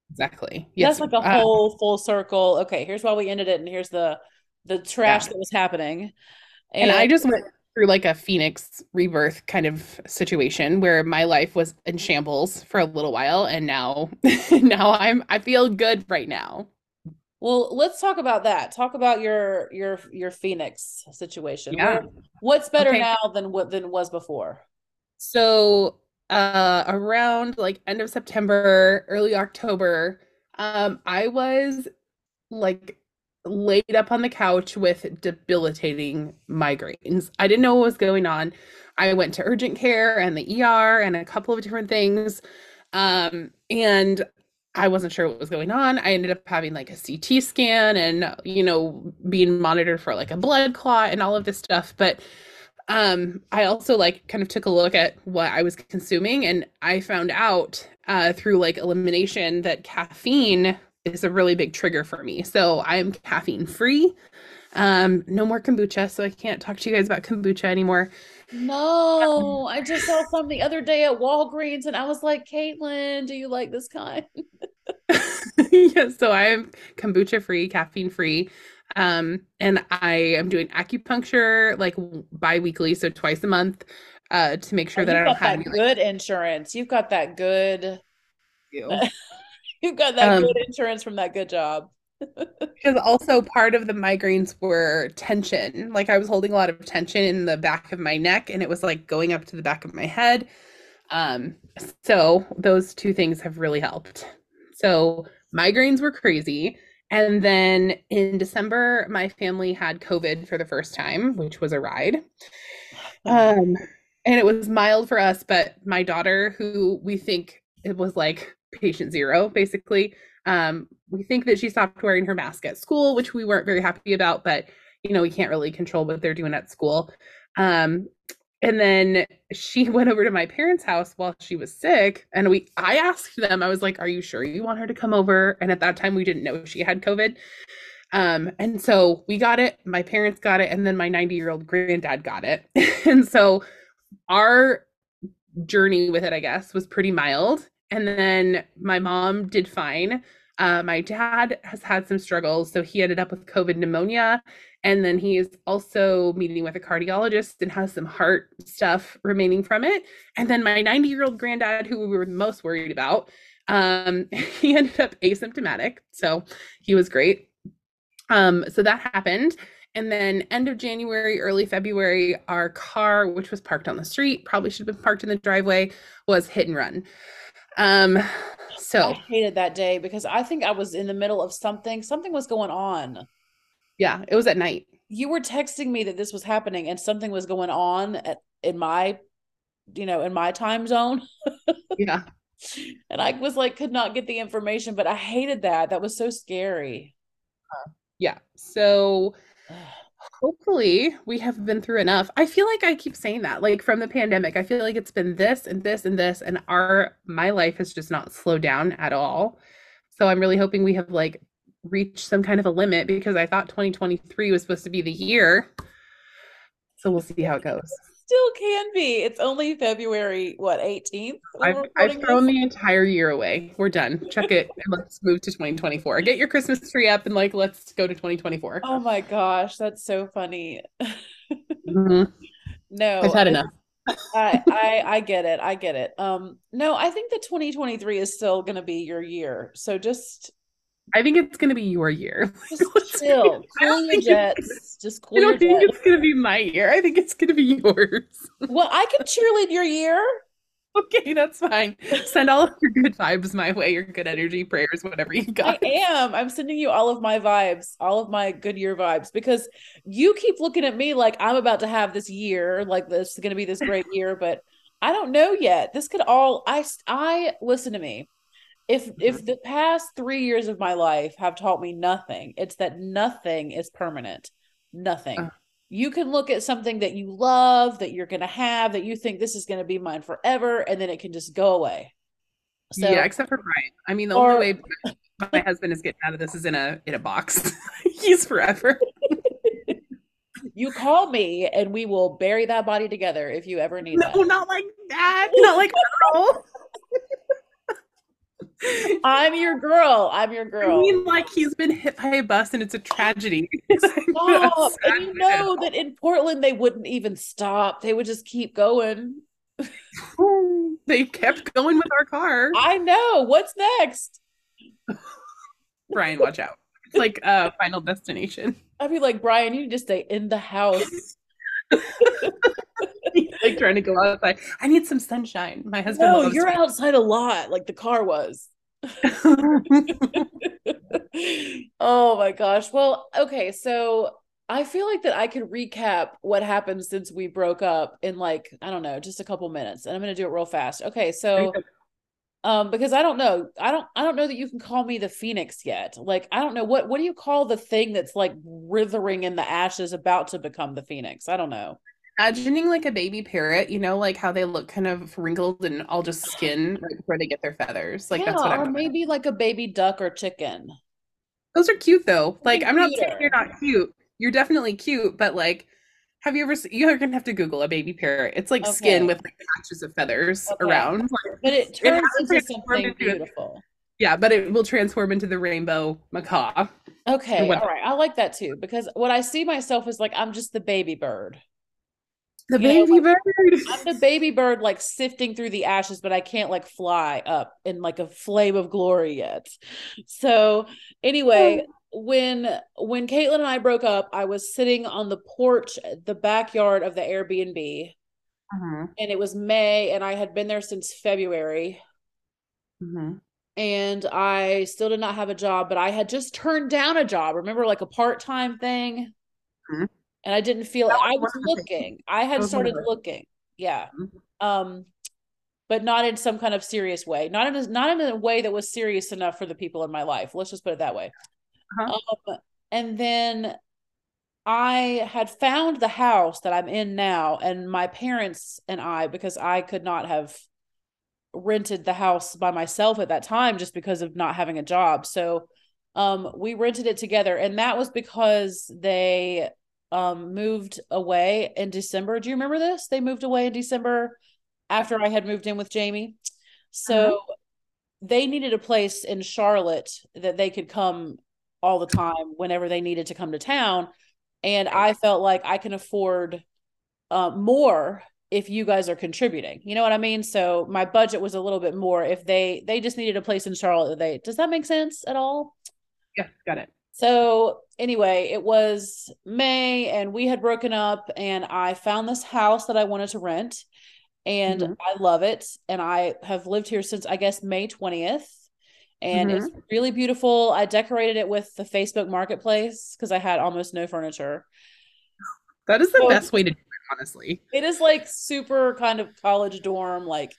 Exactly. Yes. That's like a uh, whole full circle. Okay, here's why we ended it, and here's the the trash yeah. that was happening. And, and I just went through like a phoenix rebirth kind of situation where my life was in shambles for a little while and now now I'm I feel good right now. Well, let's talk about that. Talk about your your your phoenix situation. Yeah. what's better okay. now than what than was before? So, uh around like end of September, early October, um I was like laid up on the couch with debilitating migraines. I didn't know what was going on. I went to urgent care and the ER and a couple of different things. Um, and I wasn't sure what was going on. I ended up having like a CT scan and, you know, being monitored for like a blood clot and all of this stuff. But um, I also like kind of took a look at what I was consuming and I found out uh, through like elimination that caffeine is a really big trigger for me. So I'm caffeine free. Um, no more kombucha, so I can't talk to you guys about kombucha anymore. No, I just saw some the other day at Walgreens and I was like, Caitlin, do you like this kind? yeah, so I am kombucha free, caffeine free. Um, and I am doing acupuncture like bi-weekly, so twice a month, uh, to make sure oh, that I don't have that good like... insurance. You've got that good. You. You've got that um, good insurance from that good job. because also part of the migraines were tension. Like I was holding a lot of tension in the back of my neck and it was like going up to the back of my head. Um, so those two things have really helped. So migraines were crazy. And then in December, my family had COVID for the first time, which was a ride. Um, and it was mild for us, but my daughter, who we think it was like patient zero, basically. Um, we think that she stopped wearing her mask at school, which we weren't very happy about, but you know, we can't really control what they're doing at school. Um, and then she went over to my parents' house while she was sick, and we I asked them, I was like, Are you sure you want her to come over? And at that time we didn't know she had COVID. Um, and so we got it, my parents got it, and then my 90 year old granddad got it. and so our journey with it, I guess, was pretty mild. And then my mom did fine. Uh, my dad has had some struggles. So he ended up with COVID pneumonia. And then he is also meeting with a cardiologist and has some heart stuff remaining from it. And then my 90 year old granddad, who we were most worried about, um, he ended up asymptomatic. So he was great. Um, so that happened. And then end of January, early February, our car, which was parked on the street, probably should have been parked in the driveway, was hit and run. Um, so I hated that day because I think I was in the middle of something. Something was going on. Yeah, it was at night. You were texting me that this was happening and something was going on at, in my, you know, in my time zone. yeah. And I was like, could not get the information, but I hated that. That was so scary. Uh, yeah. So hopefully we have been through enough. I feel like I keep saying that, like from the pandemic, I feel like it's been this and this and this, and our my life has just not slowed down at all. So I'm really hoping we have like reached some kind of a limit because I thought 2023 was supposed to be the year. So we'll see how it goes still can be. It's only February, what, 18th? I've, I've thrown this? the entire year away. We're done. Check it. let's move to 2024. Get your Christmas tree up and like, let's go to 2024. Oh my gosh. That's so funny. Mm-hmm. No, I've had enough. I, I I get it. I get it. Um, no, I think that 2023 is still going to be your year. So just I think it's gonna be your year. Just chill, cool your jets. Just cool I don't think jets. it's gonna be my year. I think it's gonna be yours. Well, I can cheerlead your year. Okay, that's fine. Send all of your good vibes my way, your good energy, prayers, whatever you got. I am. I'm sending you all of my vibes, all of my good year vibes, because you keep looking at me like I'm about to have this year, like this is going to be this great year, but I don't know yet. This could all. I I listen to me if if mm-hmm. the past three years of my life have taught me nothing it's that nothing is permanent. Nothing. Uh, you can look at something that you love that you're going to have that you think this is going to be mine forever and then it can just go away. So, yeah except for brian. I mean the or, only way my husband is getting out of this is in a in a box. He's forever. You call me and we will bury that body together if you ever need no that. not like that. Not like. I'm your girl. I'm your girl. I mean, like he's been hit by a bus and it's a tragedy. Stop. and you know that in Portland they wouldn't even stop. They would just keep going. they kept going with our car. I know. What's next? Brian, watch out. It's like uh final destination. I'd be like, Brian, you need to stay in the house. like trying to go outside. I need some sunshine. My husband. No, you're outside a lot, like the car was. oh my gosh. Well, okay, so I feel like that I could recap what happened since we broke up in like, I don't know, just a couple minutes. And I'm going to do it real fast. Okay, so um because I don't know. I don't I don't know that you can call me the phoenix yet. Like I don't know what what do you call the thing that's like withering in the ashes about to become the phoenix? I don't know imagining like a baby parrot, you know, like how they look kind of wrinkled and all just skin right before they get their feathers. Like yeah, that's what I'm. Or maybe like a baby duck or chicken. Those are cute though. Like I'm not saying you're not cute. You're definitely cute, but like, have you ever? You're gonna have to Google a baby parrot. It's like okay. skin with like patches of feathers okay. around. Like, but it turns it into something beautiful. Yeah, but it will transform into the rainbow macaw. Okay, all right. I like that too because what I see myself is like I'm just the baby bird. The baby know, like, bird. I'm the baby bird, like sifting through the ashes, but I can't like fly up in like a flame of glory yet. So anyway, when when Caitlin and I broke up, I was sitting on the porch, the backyard of the Airbnb, uh-huh. and it was May, and I had been there since February. Uh-huh. And I still did not have a job, but I had just turned down a job. Remember, like a part time thing. Uh-huh and I didn't feel I was looking. I had started looking. Yeah. Mm-hmm. Um but not in some kind of serious way. Not in a, not in a way that was serious enough for the people in my life. Let's just put it that way. Uh-huh. Um, and then I had found the house that I'm in now, and my parents and I, because I could not have rented the house by myself at that time just because of not having a job. So um, we rented it together, and that was because they um moved away in December. Do you remember this? They moved away in December after I had moved in with Jamie. So uh-huh. they needed a place in Charlotte that they could come all the time whenever they needed to come to town. And I felt like I can afford uh, more if you guys are contributing. You know what I mean? So my budget was a little bit more if they they just needed a place in Charlotte. They does that make sense at all? Yeah, got it. So anyway, it was May and we had broken up and I found this house that I wanted to rent and mm-hmm. I love it. And I have lived here since I guess May 20th. And mm-hmm. it's really beautiful. I decorated it with the Facebook marketplace because I had almost no furniture. That is the so, best way to do it, honestly. It is like super kind of college dorm, like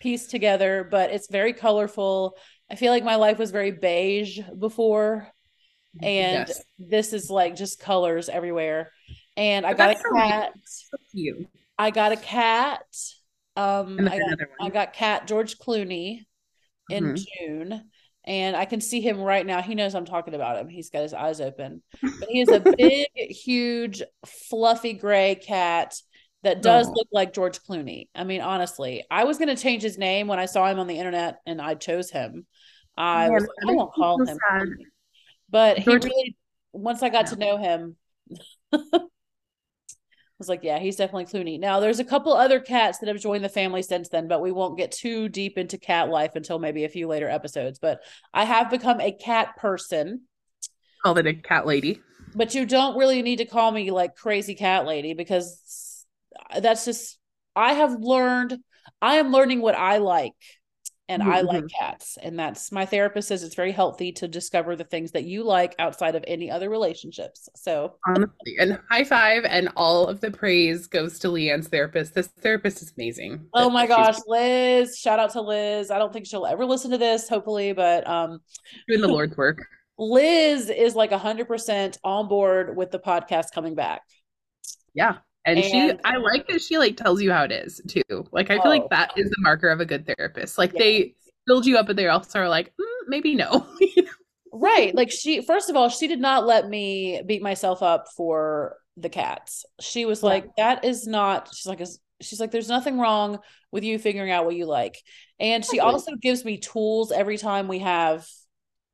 pieced together, but it's very colorful. I feel like my life was very beige before. And yes. this is like just colors everywhere. And I got a cat. So. I got a cat. Um, I got, I got cat George Clooney in mm-hmm. June, and I can see him right now. He knows I'm talking about him. He's got his eyes open, but he is a big, huge, fluffy gray cat that does oh. look like George Clooney. I mean, honestly, I was going to change his name when I saw him on the internet, and I chose him. I was like, I won't call him, but he really. Once I got to know him. I was like, yeah, he's definitely Clooney. Now, there's a couple other cats that have joined the family since then, but we won't get too deep into cat life until maybe a few later episodes. But I have become a cat person. Call it a cat lady. But you don't really need to call me like crazy cat lady because that's just, I have learned, I am learning what I like and mm-hmm. I like mm-hmm. cats. And that's my therapist says it's very healthy to discover the things that you like outside of any other relationships. So honestly, and high five and all of the praise goes to Leanne's therapist. This therapist is amazing. Oh my gosh, Liz! Shout out to Liz. I don't think she'll ever listen to this, hopefully, but um, doing the Lord's work. Liz is like hundred percent on board with the podcast coming back. Yeah, and, and, she i like that she like tells you how it is too. Like i feel oh, like that is the marker of a good therapist. Like they build you up but they also are like mm, maybe no. Right. Like she first of all she did not let me beat myself up for the cats. She was like that is not she's like she's like there's nothing wrong with you figuring out what you like. And she also gives me tools every time we have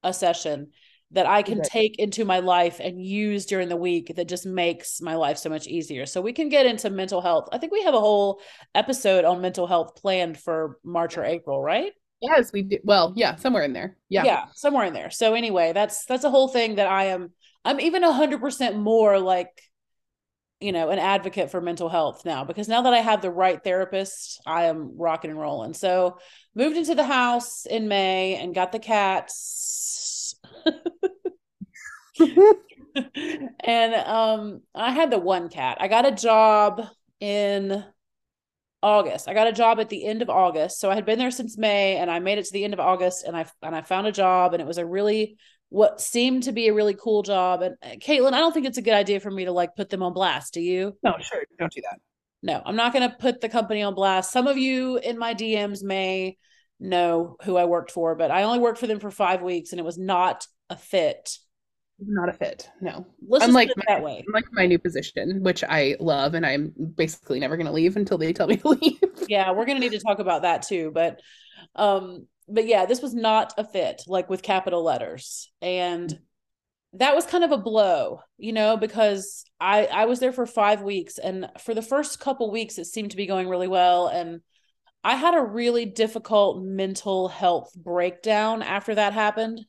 a session that I can take into my life and use during the week that just makes my life so much easier. So we can get into mental health. I think we have a whole episode on mental health planned for March or April, right? Yes, we do. Well, yeah, somewhere in there. Yeah. Yeah, somewhere in there. So anyway, that's that's a whole thing that I am I'm even a hundred percent more like you know, an advocate for mental health now because now that I have the right therapist, I am rocking and rolling. So moved into the house in May and got the cats and um I had the one cat. I got a job in August. I got a job at the end of August. So I had been there since May and I made it to the end of August and I and I found a job and it was a really what seemed to be a really cool job. And uh, Caitlin, I don't think it's a good idea for me to like put them on blast. Do you? No, sure. Don't do that. No, I'm not going to put the company on blast. Some of you in my DMs may know who I worked for, but I only worked for them for five weeks and it was not a fit. Not a fit. No. Let's unlike my, that way. Unlike my new position, which I love and I'm basically never gonna leave until they tell me to leave. yeah, we're gonna need to talk about that too. But um, but yeah, this was not a fit, like with capital letters. And that was kind of a blow, you know, because I I was there for 5 weeks and for the first couple weeks it seemed to be going really well and I had a really difficult mental health breakdown after that happened.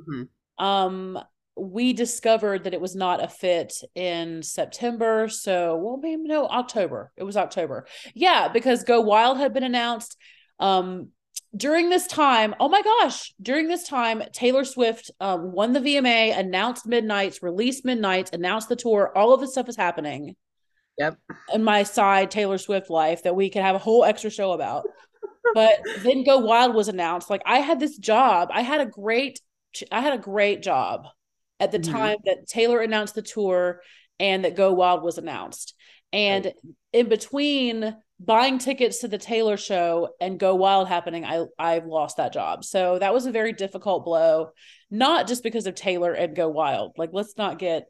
Mm-hmm. Um, we discovered that it was not a fit in September. So, well, maybe no, October. It was October. Yeah, because Go Wild had been announced. Um, during this time, oh my gosh, during this time, Taylor Swift um, won the VMA, announced Midnights, released Midnights, announced the tour. All of this stuff is happening. Yep. In my side Taylor Swift life that we could have a whole extra show about. but then Go Wild was announced. Like I had this job. I had a great I had a great job at the mm-hmm. time that Taylor announced the tour and that Go Wild was announced. And right. in between buying tickets to the Taylor show and Go Wild happening, I I've lost that job. So that was a very difficult blow, not just because of Taylor and Go Wild. Like let's not get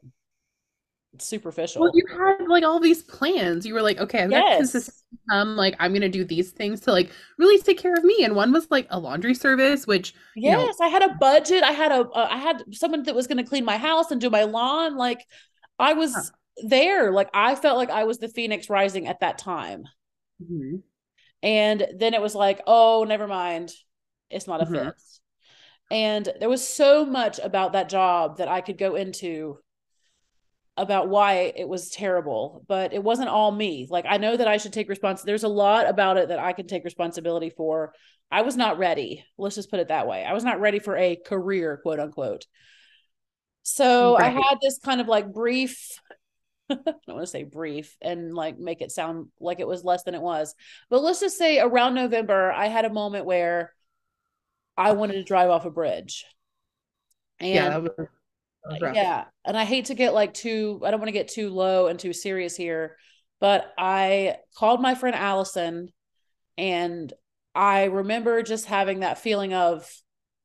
superficial. Well, you had like all these plans. You were like, okay, I've got Yes. consistent income. Like, I'm gonna do these things to like really take care of me. And one was like a laundry service, which you know- Yes, I had a budget. I had a uh, I had someone that was going to clean my house and do my lawn. Like I was Huh. there. Like I felt like I was the phoenix rising at that time. Mhm. And then it was like, oh, never mind. It's not a Mhm. fit. And there was so much about that job that I could go into about why it was terrible, but it wasn't all me. Like I know that I should take responsibility. There's a lot about it that I can take responsibility for. I was not ready. Let's just put it that way. I was not ready for a career, quote unquote. So I had this kind of like brief I don't want to say brief and like make it sound like it was less than it was. But let's just say around November, I had a moment where I wanted to drive off a bridge. And yeah, that was Uh, rough. yeah, and I hate to get like too, I don't want to get too low and too serious here, but I called my friend Allison and I remember just having that feeling of,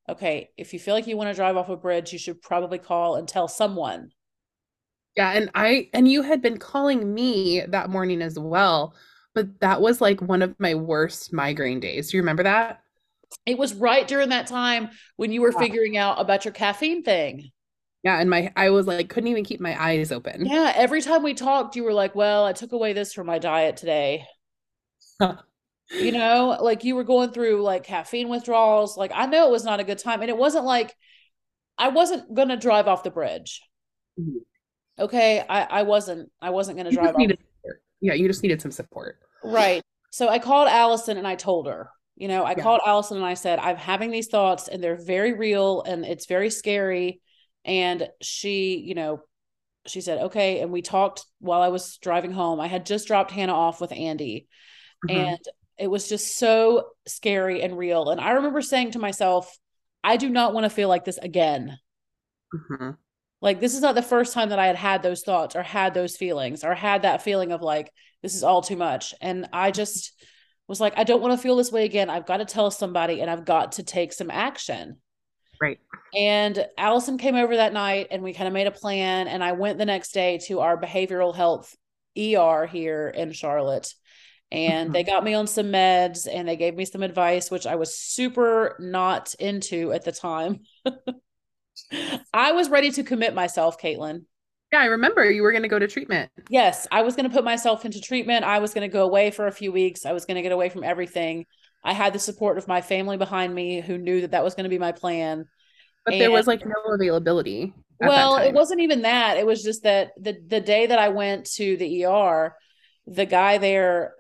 okay, if you feel like you want to drive off a bridge, you should probably call and tell someone. Yeah, and I and you had been calling me that morning as well, but that was like one of my worst migraine days. Do you remember that? It was right during that time when you were Yeah. figuring out about your caffeine thing. Yeah, and my I was like couldn't even keep my eyes open. Yeah, every time we talked, you were like, "Well, I took away this from my diet today." You know, like you were going through like caffeine withdrawals. Like I know it was not a good time, and it wasn't like I wasn't gonna drive off the bridge. Mhm. Okay, I I wasn't I wasn't gonna You drive off. needed. Yeah, you just needed some support. Right. So I called Allison and I told her, you know, I Yeah. called Allison and I said, I'm having these thoughts and they're very real and it's very scary. And she, you know, she said, okay. And we talked while I was driving home. I had just dropped Hannah off with Andy Mhm. and it was just so scary and real. And I remember saying to myself, I do not want to feel like this again. Mhm. Like this is not the first time that I had had those thoughts or had those feelings or had that feeling of like this is all too much. And I just was like I don't want to feel this way again. I've got to tell somebody and I've got to take some action. Right. And Allison came over that night and we kind of made a plan and I went the next day to our behavioral health ER here in Charlotte. And they got me on some meds and they gave me some advice which I was super not into at the time. I was ready to commit myself, Caitlin. Yeah, I remember you were going to go to treatment. Yes, I was going to put myself into treatment. I was going to go away for a few weeks. I was going to get away from everything. I had the support of my family behind me who knew that that was going to be my plan. But there was like no availability. Well, it wasn't even that. It was just that the the day that I went to the ER, the guy there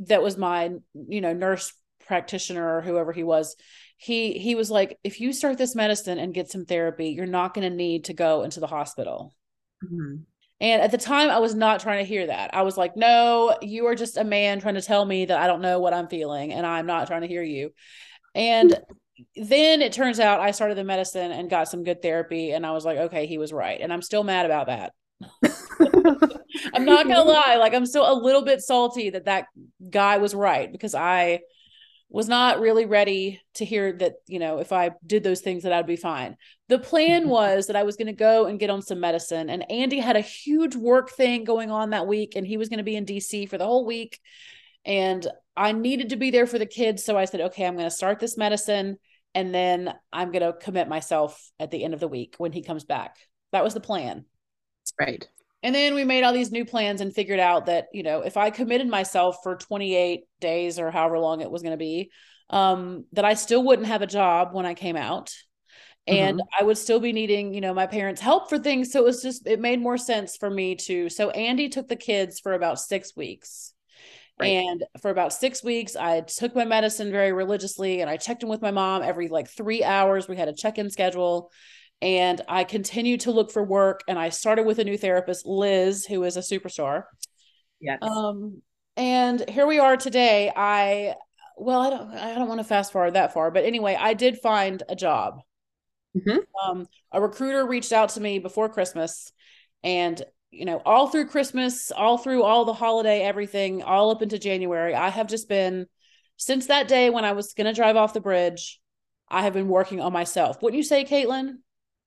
that was my, you know, nurse practitioner or whoever he was, he he was like, if you start this medicine and get some therapy, you're not going to need to go into the hospital. Mhm. And at the time, I was not trying to hear that. I was like, no, you are just a man trying to tell me that I don't know what I'm feeling and I'm not trying to hear you. And then it turns out I started the medicine and got some good therapy. And I was like, okay, he was right. And I'm still mad about that. I'm not going to lie. Like, I'm still a little bit salty that that guy was right because I was not really ready to hear that, you know, if I did those things that I'd be fine. The plan mm-hmm. was that I was going to go and get on some medicine and Andy had a huge work thing going on that week and he was going to be in DC for the whole week and I needed to be there for the kids so I said, "Okay, I'm going to start this medicine and then I'm going to commit myself at the end of the week when he comes back." That was the plan. Right. And then we made all these new plans and figured out that, you know, if I committed myself for 28 days or however long it was going to be, um, that I still wouldn't have a job when I came out. And I would still be needing, you know, my parents' help for things. So it was just, it made more sense for me to. So Andy took the kids for about six weeks. Right. And for about six weeks, I took my medicine very religiously and I checked in with my mom every like three hours. We had a check in schedule and I continued to look for work. And I started with a new therapist, Liz, who is a superstar. Yes. Um, and here we are today. I well, I don't I don't want to fast forward that far, but anyway, I did find a job. Mhm. Um, a recruiter reached out to me before Christmas, and you know, all through Christmas, all through all the holiday, everything, all up into January, I have just been since that day when I was going to drive off the bridge. I have been working on myself. Wouldn't you say, Caitlin?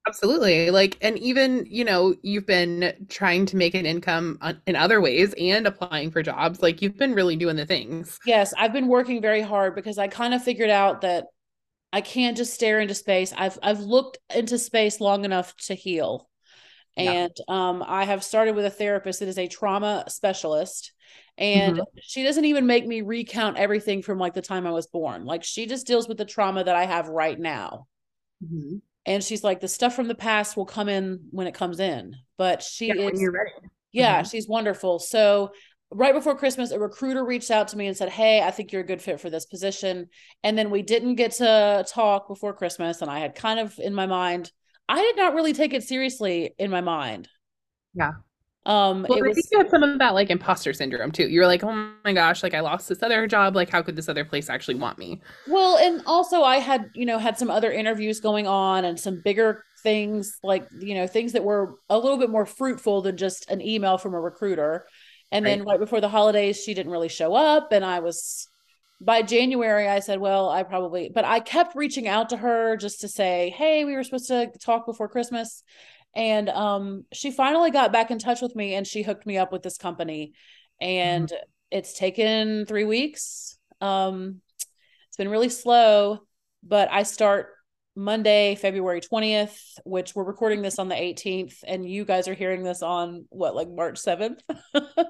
Absolutely. Like, and even, you know, you've been trying to make an income in other ways and applying for jobs. Like, you've been really doing the things. Yes, I've been working very hard because I kind of figured out that I can't just stare into space. I've I've looked into space long enough to heal. Yeah. And um, I have started with a therapist that is a trauma specialist. And hmm she doesn't even make me recount everything from like the time I was born. Like she just deals with the trauma that I have right now. hmm And she's like, the stuff from the past will come in when it comes in. But she Yeah, is yeah, hmm she's wonderful. So, right before Christmas, a recruiter reached out to me and said, Hey, I think you're a good fit for this position. And then we didn't get to talk before Christmas. And I had kind of in my mind, I did not really take it seriously in my mind. Yeah. Um, Well, it I think you had some of that like imposter syndrome too. You're like, oh my gosh, like I lost this other job. Like, how could this other place actually want me? well, and also I had, you know, had some other interviews going on and some bigger things like, you know, things that were a little bit more fruitful than just an email from a recruiter. And then Right. right before the holidays, she didn't really show up. And I was, by January, I said, well, I probably, but I kept reaching out to her just to say, hey, we were supposed to talk before Christmas. And um, she finally got back in touch with me and she hooked me up with this company. And it's taken three weeks. Um, it's been really slow, but I start Monday, February 20th, which we're recording this on the 18th, and you guys are hearing this on what, like March 7th?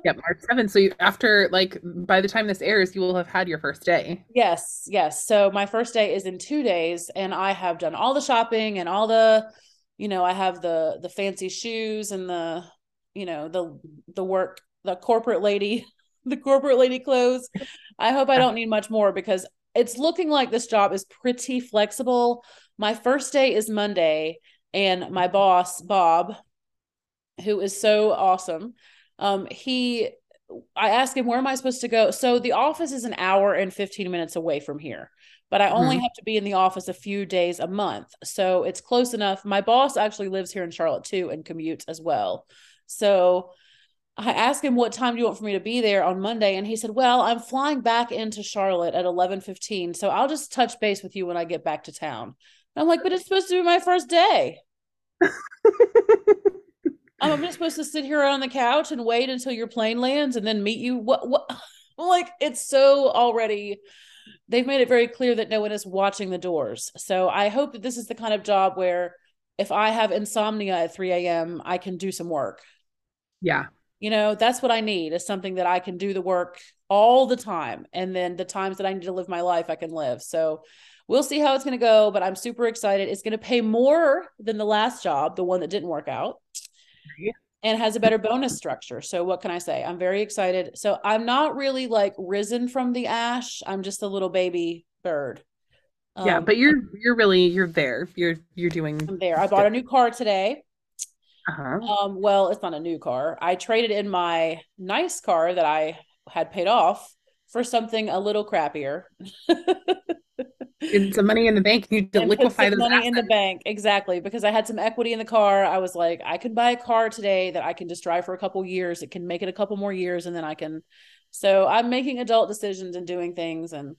Yep, March 7th. So you, after like by the time this airs, you will have had your first day. Yes, yes. So my first day is in two days, and I have done all the shopping and all the, you know, I have the the fancy shoes and the, you know, the the work, the corporate lady, the corporate lady clothes. I hope I don't need much more because it's looking like this job is pretty flexible. My first day is Monday, and my boss, Bob, who is so awesome, um, he I asked him, where am I supposed to go? So the office is an hour and 15 minutes away from here, but I only Mhm. have to be in the office a few days a month. So it's close enough. My boss actually lives here in Charlotte too and commutes as well. So I asked him what time do you want for me to be there on Monday and he said, "Well, I'm flying back into Charlotte at 11:15, so I'll just touch base with you when I get back to town." And I'm like, "But it's supposed to be my first day." I'm just supposed to sit here on the couch and wait until your plane lands and then meet you. What? What? like it's so already. They've made it very clear that no one is watching the doors. So I hope that this is the kind of job where if I have insomnia at 3 a.m., I can do some work. Yeah. You know, that's what I need is something that I can do the work all the time. And then the times that I need to live my life, I can live. So we'll see how it's going to go, but I'm super excited. It's going to pay more than the last job, the one that didn't work out and has a better bonus structure. So what can I say? I'm very excited. So I'm not really like risen from the ash. I'm just a little baby bird. Yeah, Um, but you're you're really you're there. You're you're doing I'm there. I bought a new car today. uh-huh. Um, well, it's not a new car. I traded in my nice car that I had paid off for something a little crappier. Some money in the bank. You need to and liquefy those money in the bank. Exactly. Because I had some equity in the car. I was like, I can buy a car today that I can just drive for a couple years. It can make it a couple more years and then I can. So I'm making adult decisions and doing things. And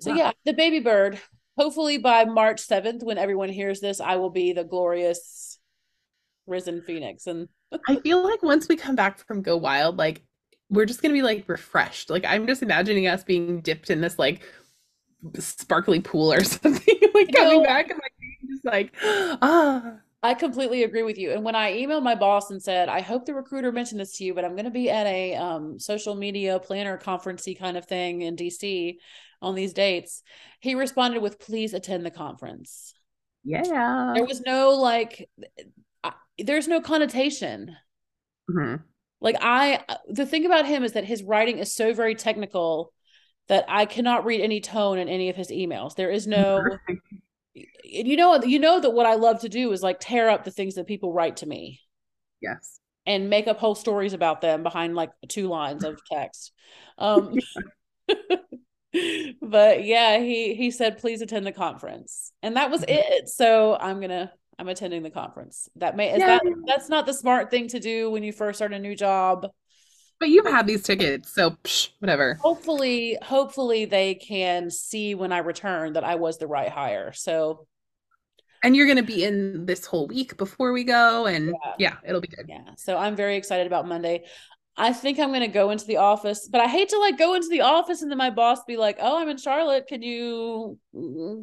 so, Yeah. yeah, the baby bird. Hopefully by March 7th, when everyone hears this, I will be the glorious risen phoenix. And I feel like once we come back from Go Wild, like we're just gonna be like refreshed. Like I'm just imagining us being dipped in this like sparkly pool or something, like coming know- back and like just like ah. I completely agree with you. And when I emailed my boss and said, I hope the recruiter mentioned this to you, but I'm going to be at a um, social media planner conferencey kind of thing in DC on these dates, he responded with, please attend the conference. Yeah. There was no like, I, there's no connotation. Mhm. Like, I, the thing about him is that his writing is so very technical that I cannot read any tone in any of his emails. There is no, you know, you know that what I love to do is like tear up the things that people write to me. Yes. and make up whole stories about them behind like two lines of text. Um, but yeah, he he said please attend the conference, and that was it. So I'm gonna I'm attending the conference. That may is that that's not the smart thing to do when you first start a new job. But you've had these tickets, so psh, whatever. Hopefully, hopefully they can see when I return that I was the right hire. So And you're going to be in this whole week before we go. And yeah. yeah, it'll be good. Yeah. So I'm very excited about Monday. I think I'm going to go into the office, but I hate to like go into the office and then my boss be like, "Oh, I'm in Charlotte. Can you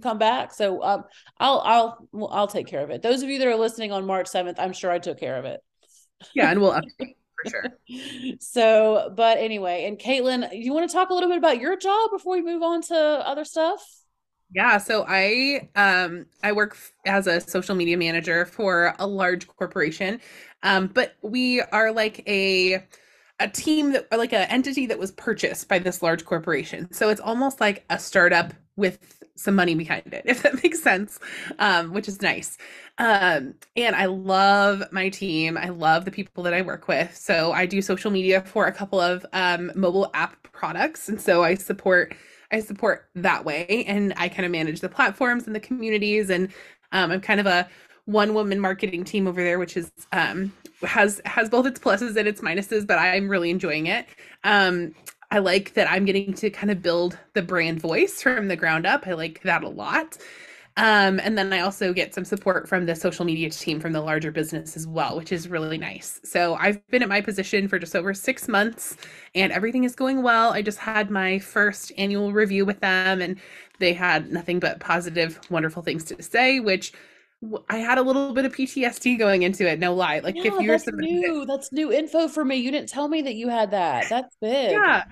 come back?" So um, I'll I'll I'll take care of it. Those of you that are listening on March 7th, I'm sure I took care of it. Yeah, and we'll update for sure. so, but anyway, and Caitlin, you want to talk a little bit about your job before we move on to other stuff? Yeah, so I um I work as a social media manager for a large corporation. Um but we are like a a team that like an entity that was purchased by this large corporation. So it's almost like a startup with some money behind it, if that makes sense, um, which is nice. Um, and I love my team. I love the people that I work with. So I do social media for a couple of um, mobile app products, and so I support I support that way, and I kind of manage the platforms and the communities, and um, I'm kind of a one woman marketing team over there, which is um, has has both its pluses and its minuses, but I'm really enjoying it. Um, I like that I'm getting to kind of build the brand voice from the ground up. I like that a lot. Um, and then I also get some support from the social media team from the larger business as well, which is really nice. So I've been at my position for just over six months and everything is going well. I just had my first annual review with them and they had nothing but positive, wonderful things to say, which I had a little bit of PTSD going into it. No lie. Like yeah, if you're that's new, that, that's new info for me. You didn't tell me that you had that. That's big. Yeah,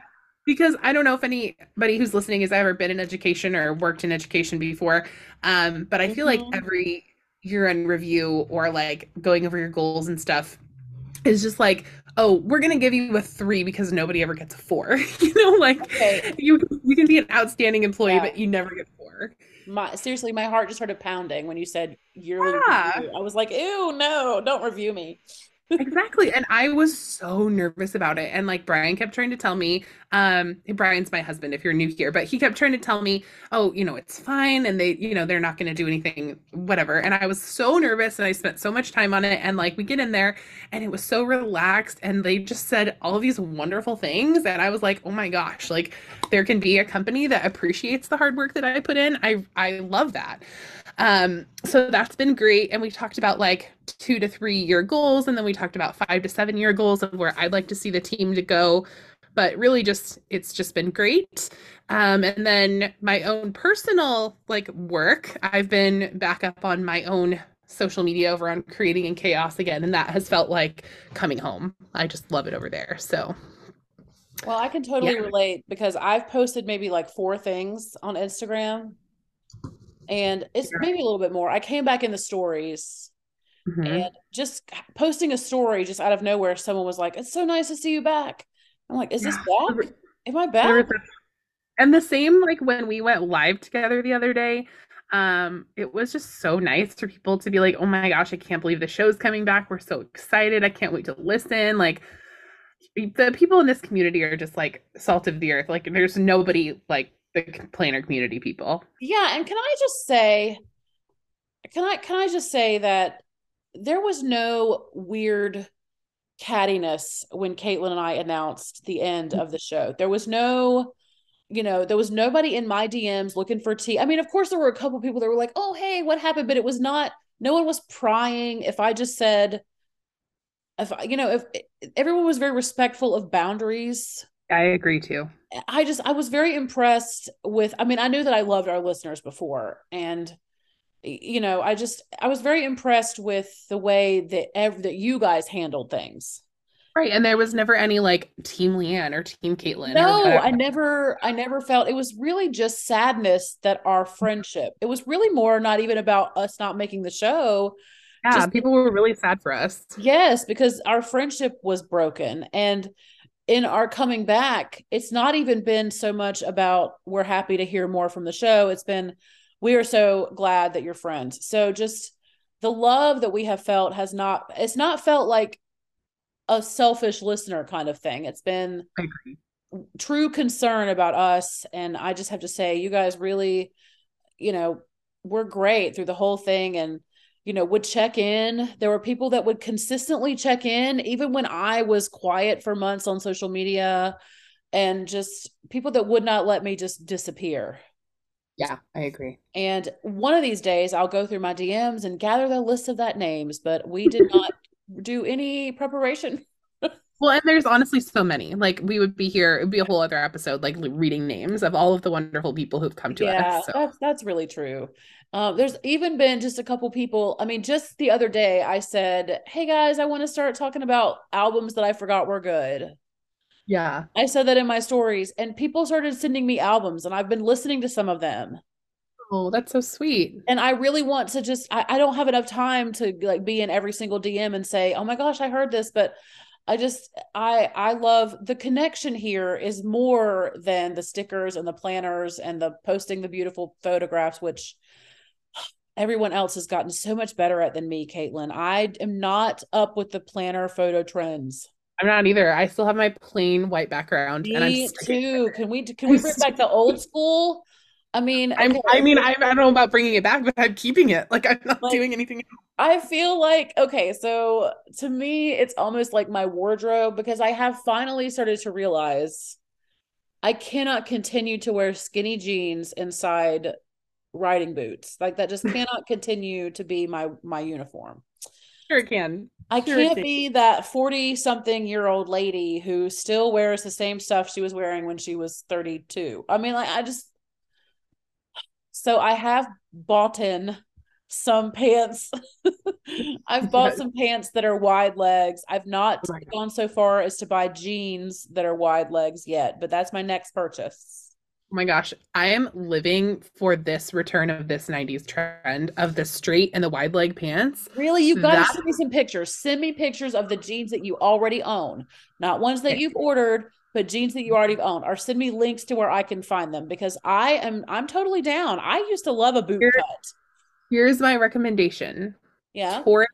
because I don't know if anybody who's listening has ever been in education or worked in education before. Um, but I feel mm-hmm. like every year in review or like going over your goals and stuff is just like, oh, we're gonna give you a three because nobody ever gets a four. you know, like okay. you you can be an outstanding employee, yeah. but you never get four my seriously, my heart just started pounding when you said yearly yeah. review. I was like, ew, no, don't review me exactly and i was so nervous about it and like brian kept trying to tell me um brian's my husband if you're new here but he kept trying to tell me oh you know it's fine and they you know they're not going to do anything whatever and i was so nervous and i spent so much time on it and like we get in there and it was so relaxed and they just said all these wonderful things and i was like oh my gosh like there can be a company that appreciates the hard work that i put in i i love that um, so that's been great. And we talked about like two to three year goals, and then we talked about five to seven year goals of where I'd like to see the team to go. But really, just it's just been great. Um, and then my own personal like work, I've been back up on my own social media over on creating in chaos again, and that has felt like coming home. I just love it over there. So well, I can totally yeah. relate because I've posted maybe like four things on Instagram and it's maybe a little bit more. I came back in the stories mm-hmm. and just posting a story just out of nowhere, someone was like, It's so nice to see you back. I'm like, Is this back? Am I back? And the same like when we went live together the other day. Um, it was just so nice for people to be like, Oh my gosh, I can't believe the show's coming back. We're so excited. I can't wait to listen. Like the people in this community are just like salt of the earth. Like there's nobody like the planner community people. Yeah, and can I just say can I can I just say that there was no weird cattiness when Caitlin and I announced the end of the show. There was no you know, there was nobody in my DMs looking for tea. I mean, of course there were a couple people that were like, "Oh, hey, what happened?" but it was not no one was prying if I just said if you know, if everyone was very respectful of boundaries I agree too. I just I was very impressed with I mean I knew that I loved our listeners before and you know I just I was very impressed with the way that ev- that you guys handled things. Right, and there was never any like Team Leanne or Team Caitlin. No, I never, I never felt it was really just sadness that our friendship. It was really more not even about us not making the show. Yeah, just, people were really sad for us. Yes, because our friendship was broken, and in our coming back, it's not even been so much about we're happy to hear more from the show. It's been we are so glad that you're friends. So just the love that we have felt has not it's not felt like a selfish listener kind of thing. It's been true concern about us and I just have to say you guys really you know, we're great through the whole thing and you know, would check in. There were people that would consistently check in, even when I was quiet for months on social media, and just people that would not let me just disappear. Yeah, I agree. And one of these days I'll go through my DMs and gather the list of that names, but we did not do any preparation. Well, and there's honestly so many. Like we would be here, it would be a whole other episode, like reading names of all of the wonderful people who've come to yeah, us. So. that's that's really true. Um, there's even been just a couple people. I mean, just the other day, I said, "Hey guys, I want to start talking about albums that I forgot were good." Yeah, I said that in my stories, and people started sending me albums, and I've been listening to some of them. Oh, that's so sweet. And I really want to just. I, I don't have enough time to like be in every single DM and say, "Oh my gosh, I heard this," but I just I I love the connection here is more than the stickers and the planners and the posting the beautiful photographs, which everyone else has gotten so much better at than me, Caitlin. I am not up with the planner photo trends. I'm not either. I still have my plain white background. Me and I'm too. Can we can we bring back the old school? I mean, I'm, okay. I mean, I, I don't know about bringing it back, but I'm keeping it. Like I'm not Like, doing anything. else. I feel like okay, so to me it's almost like my wardrobe because I have finally started to realize I cannot continue to wear skinny jeans inside riding boots. Like that just cannot continue to be my my uniform. Sure it can. I can't can. be that 40 something year old lady who still wears the same stuff she was wearing when she was 32. I mean like I just so I have bought in some pants. I've bought some pants that are wide legs. I've not gone so far as to buy jeans that are wide legs yet, but that's my next purchase. Oh my gosh, I am living for this return of this 90s trend of the straight and the wide leg pants. Really, you've got to That- send me some pictures. Send me pictures of the jeans that you already own, not ones that you've ordered, but jeans that you already own. Or send me links to where I can find them because I am I'm totally down. I used to love a boot Here- cut. Here's my recommendation. Yeah. Torrid,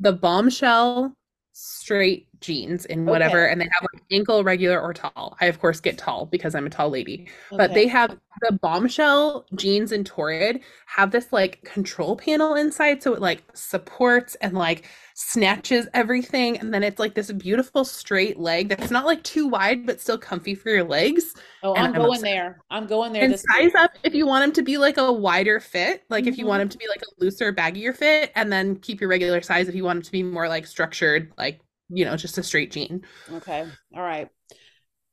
the bombshell straight jeans in whatever, and they have like ankle, regular, or tall. I of course get tall because I'm a tall lady. But they have the bombshell jeans in Torrid have this like control panel inside, so it like supports and like snatches everything, and then it's like this beautiful straight leg that's not like too wide but still comfy for your legs. Oh, and I'm I'm going obsessed. there. I'm going there And this size week. up if you want them to be like a wider fit, like if you want mm-hmm. them to be like a looser, baggier fit, and then keep your regular size if you want them to be more like structured, like you know, just a straight jean. Okay. All right.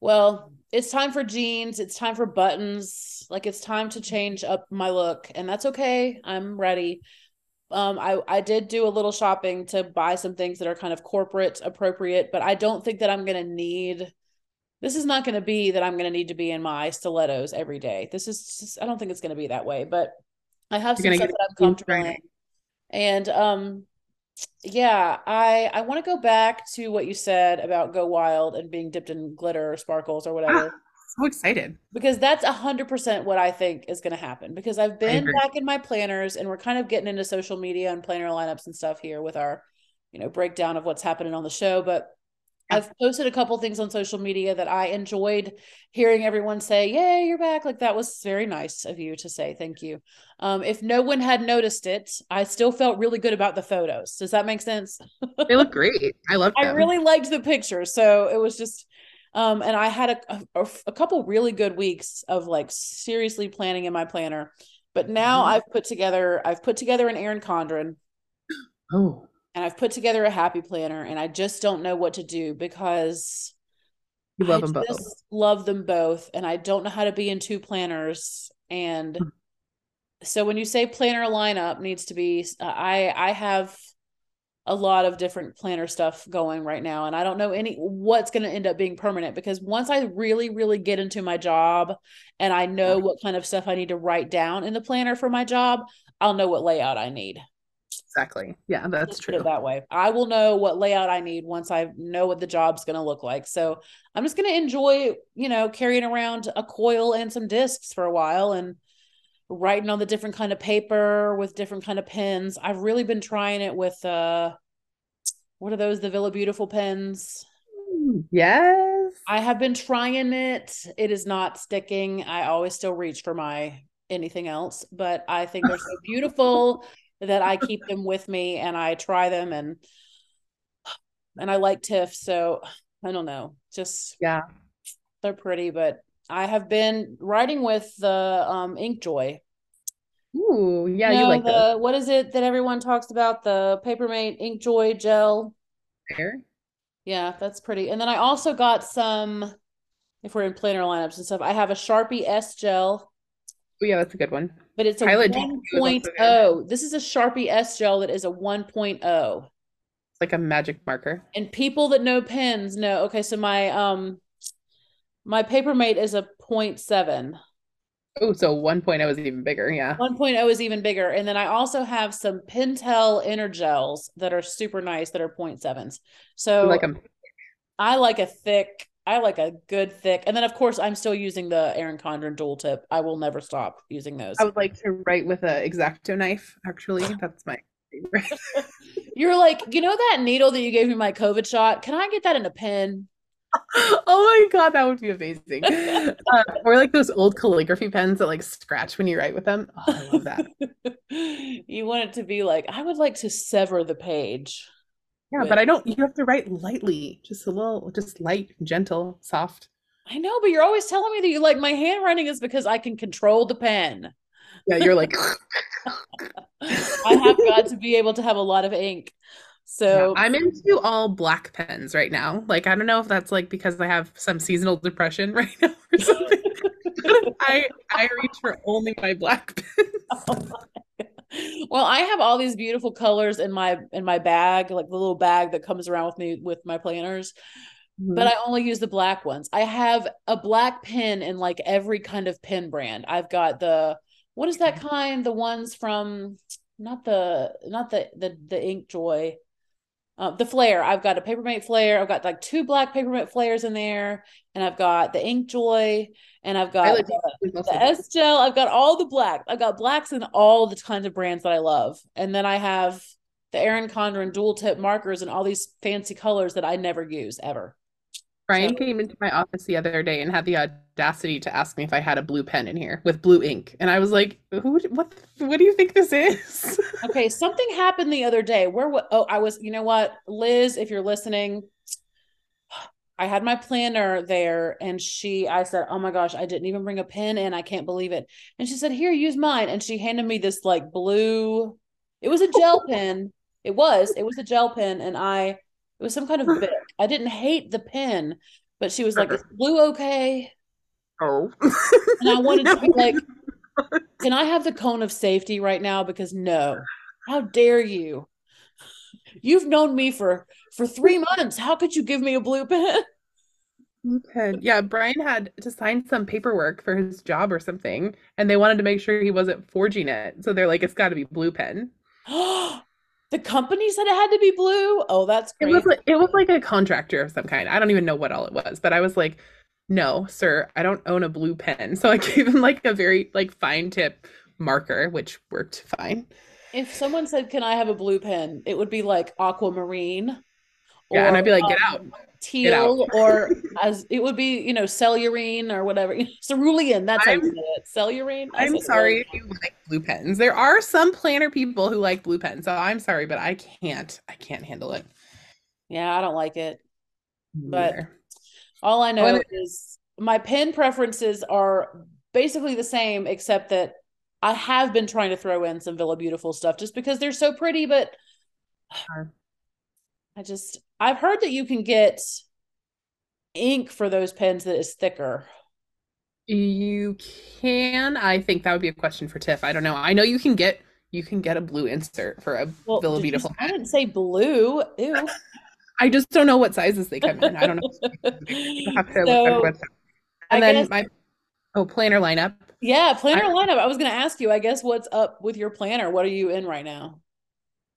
Well, it's time for jeans. It's time for buttons. Like it's time to change up my look, and that's okay. I'm ready. Um, I I did do a little shopping to buy some things that are kind of corporate appropriate, but I don't think that I'm gonna need. This is not gonna be that I'm gonna need to be in my stilettos every day. This is just, I don't think it's gonna be that way, but I have You're some stuff that I'm comfortable in. And um yeah, I I want to go back to what you said about Go Wild and being dipped in glitter or sparkles or Ah, whatever so excited. because that's a hundred percent what I think is going to happen because I've been back in my planners and we're kind of getting into social media and planner lineups and stuff here with our you know breakdown of what's happening on the show but. I've posted a couple things on social media that I enjoyed hearing everyone say, "Yay, you're back!" Like that was very nice of you to say. Thank you. Um, if no one had noticed it, I still felt really good about the photos. Does that make sense? They look great. I love I really liked the pictures, so it was just. Um, and I had a, a a couple really good weeks of like seriously planning in my planner, but now Mhm. I've put together I've put together an Erin Condren Oh, and I've put together a happy planner, and I just don't know what to do because you love I them both. just love them both, and I don't know how to be in two planners. And Hmm. so when you say planner lineup needs to be, uh, I I have a lot of different planner stuff going right now, and I don't know any what's going to end up being permanent because once I really really get into my job and I know what kind of stuff I need to write down in the planner for my job, I'll know what layout I need. Exactly. Yeah, that's Let's true. that way. I will know what layout I need once I know what the job's going to look like. So I'm just going to enjoy, you know, carrying around a coil and some discs for a while and writing on the different kind of paper with different kind of pens. I've really been trying it with uh what are those the Villa Beautiful pens? Yes. I have been trying it. It is not sticking. I always still reach for my anything else, but I think they're so beautiful that I keep them with me and I try them and and I like TIFF, so I don't know. Just Yeah. they're pretty, but I have been writing with the um Inkjoy. Ooh, yeah, you, you like the those. what is it that everyone talks about? The Papermate Inkjoy gel. There. Yeah, that's pretty. And then I also got some, if we're in planner lineups and stuff, I have a Sharpie S gel, Oh, yeah, that's a good one. But it's a Pilot 1.0. This is a Sharpie S gel that is a 1.0. It's like a magic marker. And people that know pens know, okay, so my um my Papermate is a 0.7. Oh, so 1.0 is even bigger. Yeah. 1.0 is even bigger. And then I also have some Pentel EnerGels that are super nice that are 0.7s. So like them. I like a thick, I like a good thick. And then of course I'm still using the Erin Condren dual tip. I will never stop using those. I would like to write with a exacto knife, actually. That's my favorite. You're like, you know that needle that you gave me my COVID shot? Can I get that in a pen? oh my god, that would be amazing. Uh, or like those old calligraphy pens that like scratch when you write with them. Oh, I love that. you want it to be like, I would like to sever the page. Yeah, but I don't. You have to write lightly, just a little, just light, gentle, soft. I know, but you're always telling me that you like my handwriting is because I can control the pen. Yeah, you're like. I have got to be able to have a lot of ink. So Yeah, I'm into all black pens right now. Like, I don't know if that's like because I have some seasonal depression right now or something. I I reach for only my black pens. Oh well, I have all these beautiful colors in my in my bag, like the little bag that comes around with me with my planners. But mm-hmm. I only use the black ones. I have a black pen in like every kind of pen brand. I've got the what is that mm-hmm. kind? The ones from not the not the the the Inkjoy. Uh, the flare. I've got a Papermate flare. I've got like two black Papermate flares in there, and I've got the Inkjoy, and I've got Pilot the, the S gel. I've got all the black. I've got blacks in all the kinds of brands that I love, and then I have the Erin Condren dual tip markers and all these fancy colors that I never use ever. Brian came into my office the other day and had the audacity to ask me if I had a blue pen in here with blue ink, and I was like, "Who? What? What do you think this is?" Okay, something happened the other day. Where what? Oh, I was. You know what, Liz, if you're listening, I had my planner there, and she. I said, "Oh my gosh, I didn't even bring a pen in. I can't believe it." And she said, "Here, use mine." And she handed me this like blue. It was a gel pen. It was. It was a gel pen, and I. It was some kind of Bic. I didn't hate the pen, but she was like, "Is blue okay?" oh, And I wanted to be like, can I have the cone of safety right now? Because no, how dare you? You've known me for for three months. How could you give me a blue pen? Blue pen. Yeah, Brian had to sign some paperwork for his job or something, and they wanted to make sure he wasn't forging it. So they're like, "It's got to be blue pen." the company said it had to be blue. Oh, that's It was like it was like a contractor of some kind. I don't even know what all it was, but I was like, "No, sir, I don't own a blue pen." So I gave him like a very like fine tip marker, which worked fine. if someone said, "Can I have a blue pen?" It would be like aquamarine. Yeah, and I'd be like, "Get um, out." Teal, or as it would be, you know, cellurine or whatever. Cerulean. That's how you I'm- say it. Cellurine. I I'm sorry if you like blue pens. There are some planner people who like blue pens, so I'm sorry, but I can't. I can't handle it. Yeah, I don't like it. But- neither. All I know is my pen preferences are basically the same, except that I have been trying to throw in some Villa Beautiful stuff just because they're so pretty. But I just, I've heard that you can get ink for those pens that is thicker. You can. I think that would be a question for Tiff. I don't know. I know you can get you can get a blue insert for a Well, Villa Beautiful. I didn't say blue. Ew. I just don't know what sizes they come in. I don't know. Have to look So, on their website. And I then guess- my oh planner lineup. Yeah, planner lineup. I was going to ask you, I guess, what's up with your planner? What are you in right now?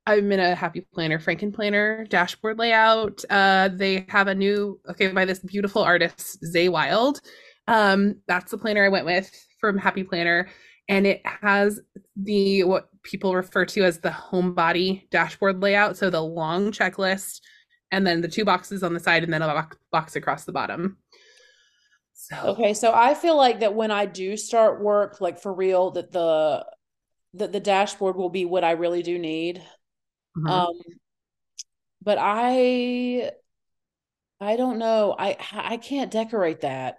I'm in a happy planner, Franken planner dashboard layout. Uh, they have a new okay by this beautiful artist Zay Wild. Um, that's the planner I went with from Happy Planner, and it has the what people refer to as the homebody dashboard layout. So the long checklist, and then the two boxes on the side, and then a box, across the bottom. So Okay, so I feel like that when I do start work, like for real, that the that the dashboard will be what I really do need. Mhm. Um, but I I don't know. I I can't decorate that.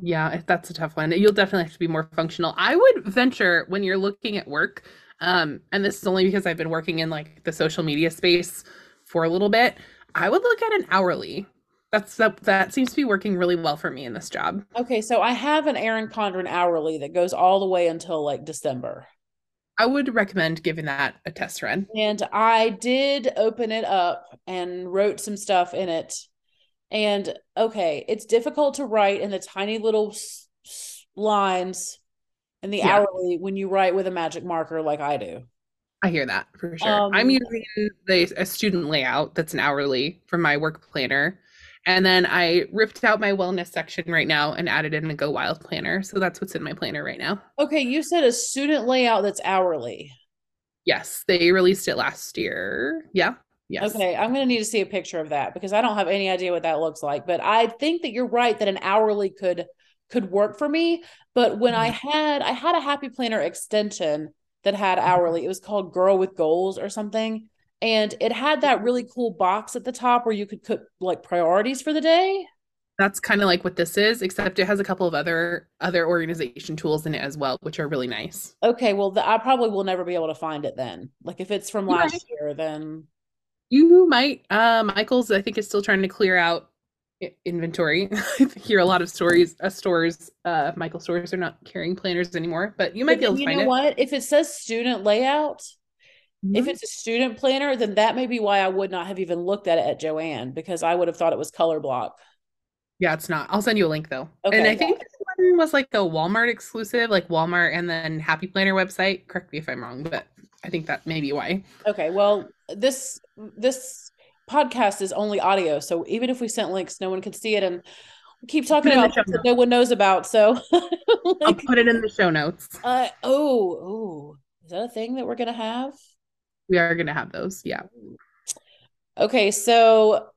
Yeah, that's a tough one. You'll definitely have to be more functional. I would venture when you're looking at work, um, and this is only because I've been working in like the social media space for a little bit. I would look at an hourly. That's that that seems to be working really well for me in this job. Okay, so I have an Erin Condren hourly that goes all the way until like December. I would recommend giving that a test run. And I did open it up and wrote some stuff in it. And okay, it's difficult to write in the tiny little s- s- lines in the Yeah. hourly when you write with a magic marker like I do. I hear that for sure. I'm Um, using the a student layout that's an hourly for my work planner. And then I ripped out my wellness section right now and added in a Go Wild planner. So that's what's in my planner right now. okay, you said a student layout that's hourly. Yes, they released it last year. Yeah. Yes. Okay, I'm going to need to see a picture of that because I don't have any idea what that looks like. But I think that you're right that an hourly could could work for me. But when I Mhm. had I had a Happy Planner extension that had hourly. It was called Girl with Goals or something, and it had that really cool box at the top where you could put like priorities for the day. That's kind of like what this is, except it has a couple of other other organization tools in it as well, which are really nice. Okay, well, the, I probably will never be able to find it then. Like if it's from You might. last year, then You might. Uh, Michael's, I think, is still trying to clear out inventory. I hear a lot of stories. Uh, stores, uh, Michael stores are not carrying planners anymore, but you might But be able to you find know it. what? If it says student layout, if Mhm. it's a student planner, then that may be why I would not have even looked at it at Joann because I would have thought it was color block. Yeah, it's not. I'll send you a link though. Okay, And I think this one was like a Walmart exclusive, like Walmart and then Happy Planner website. Correct me if I'm wrong, but I think that may be why. Okay, well, this this podcast is only audio, so even if we sent links, no one could see it, and we keep talking Put it in the about that no one knows about. So, I'll put it in the show notes. uh, oh, oh, is that a thing that we're gonna have? We are gonna have those. Yeah. Okay, so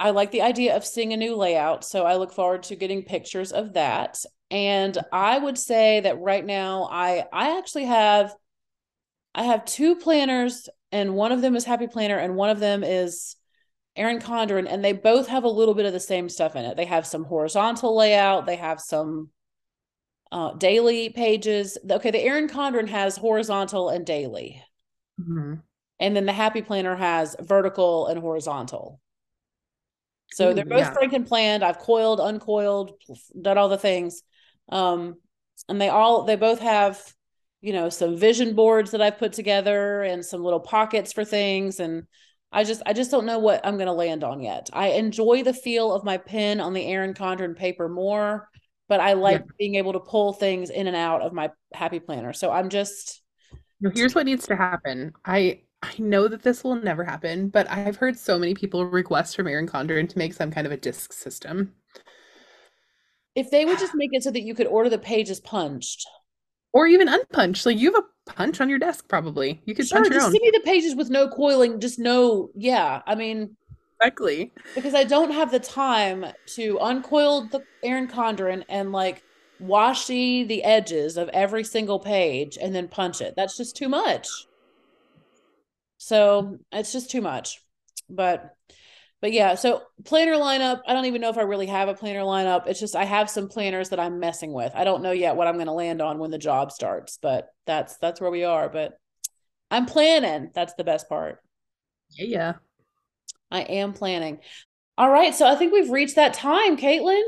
I like the idea of seeing a new layout, so I look forward to getting pictures of that. And I would say that right now I I actually have I have two planners and one of them is Happy Planner and one of them is Erin Condren and they both have a little bit of the same stuff in it. They have some horizontal layout, they have some uh daily pages. Okay, the Erin Condren has horizontal and daily. Mhm. And then the Happy Planner has vertical and horizontal. So they're both yeah. Franken planned. I've coiled, uncoiled, done all the things. Um, and they all they both have, you know, some vision boards that I've put together and some little pockets for things. And I just I just don't know what I'm gonna land on yet. I enjoy the feel of my pen on the Erin Condren paper more, but I like Yeah. being able to pull things in and out of my Happy Planner. So I'm just, here's what needs to happen. I I know that this will never happen, but I've heard so many people request from Erin Condren to make some kind of a disc system. if they would just make it so that you could order the pages punched. Or even unpunched. Like you have a punch on your desk, probably. You could Sure, punch your just own. give me the pages with no coiling, just no, yeah. I mean, Exactly. because I don't have the time to uncoil the Erin Condren and like washi the edges of every single page and then punch it. That's just too much. So it's just too much. But but yeah, so planner lineup, I don't even know if I really have a planner lineup. It's just I have some planners that I'm messing with. I don't know yet what I'm going to land on when the job starts, but that's that's where we are, but I'm planning. That's the best part. Yeah, yeah. I am planning. All right, so I think we've reached that time, Caitlin.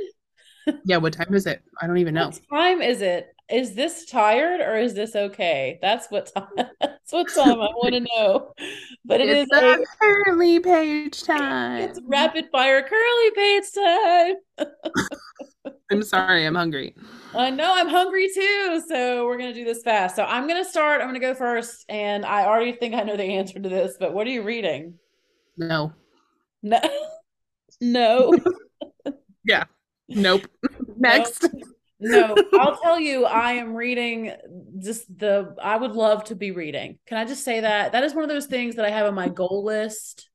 Yeah, what time is it? I don't even know. What time is it? Is this tired or is this okay? That's what time. That's what time I want to know. But it is It's a curly page time. it's rapid fire curly page time. I'm sorry, I'm hungry. I know I'm hungry too, so we're gonna do this fast. So I'm gonna start. I'm gonna go first, and I already think I know the answer to this. But what are you reading? No. No, no. Yeah. Nope. Next. No, I'll tell you, I am reading just the, I would love to be reading. Can I just say that? That is one of those things that I have on my goal list.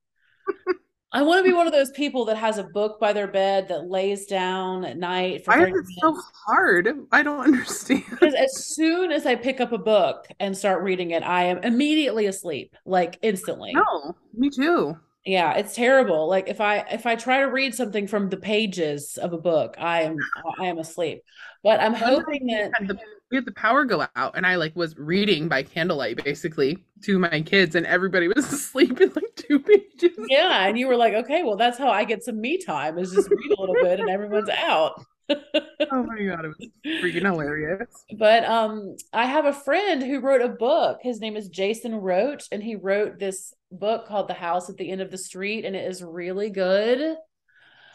I want to be one of those people that has a book by their bed that lays down at night for Why is it so hard? I don't understand. Because as soon as I pick up a book and start reading it, I am immediately asleep, like instantly. No, me too. Yeah, it's terrible. Like if I if I try to read something from the pages of a book, I am I am asleep. But I'm hoping that the, we had the power go out and I like was reading by candlelight basically to my kids and everybody was asleep in like two pages. Yeah, and you were like, okay, well that's how I get some me time is just read a little bit and everyone's out. Oh my god, it was freaking hilarious. But um I have a friend who wrote a book. His name is Jason Roach and he wrote this book called The House at the End of the Street and it is really good.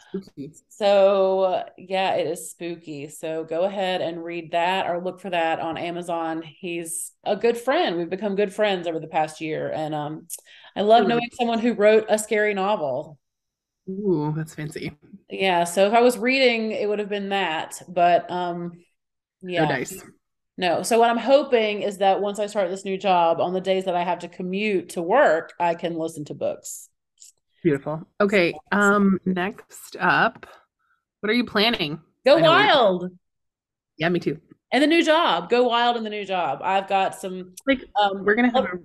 Spooky. So yeah, it is spooky. So go ahead and read that or look for that on Amazon. He's a good friend. We've become good friends over the past year. And um I love knowing someone who wrote a scary novel. Ooh, that's fancy. Yeah. So if I was reading, it would have been that. But um yeah. So nice. No. So what I'm hoping is that once I start this new job, on the days that I have to commute to work, I can listen to books. Beautiful. Okay. Um, next up, what are you planning? Go wild. Yeah, me too. And the new job. Go wild in the new job. I've got some like um we're gonna have a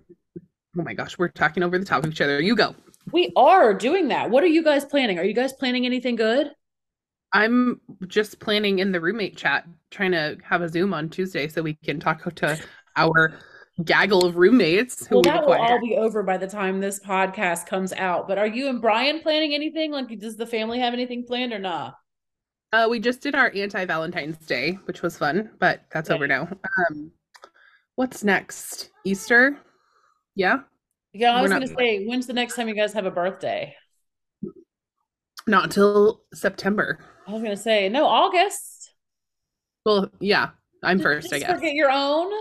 oh my gosh, we're talking over the top of each other. You go. We are doing that. What are you guys planning? Are you guys planning anything good? I'm just planning in the roommate chat, trying to have a Zoom on Tuesday so we can talk to our gaggle of roommates. well, that will all be over by the time this podcast comes out. But are you and Brian planning anything? Like, does the family have anything planned or not? Uh, we just did our anti Valentine's Day, which was fun, but that's okay. over now. Um, what's next? Easter? Yeah. Yeah, I was going to say, when's the next time you guys have a birthday? Not until September. I was going to say, no, August. Well, yeah, I'm first, I guess. Forget your own.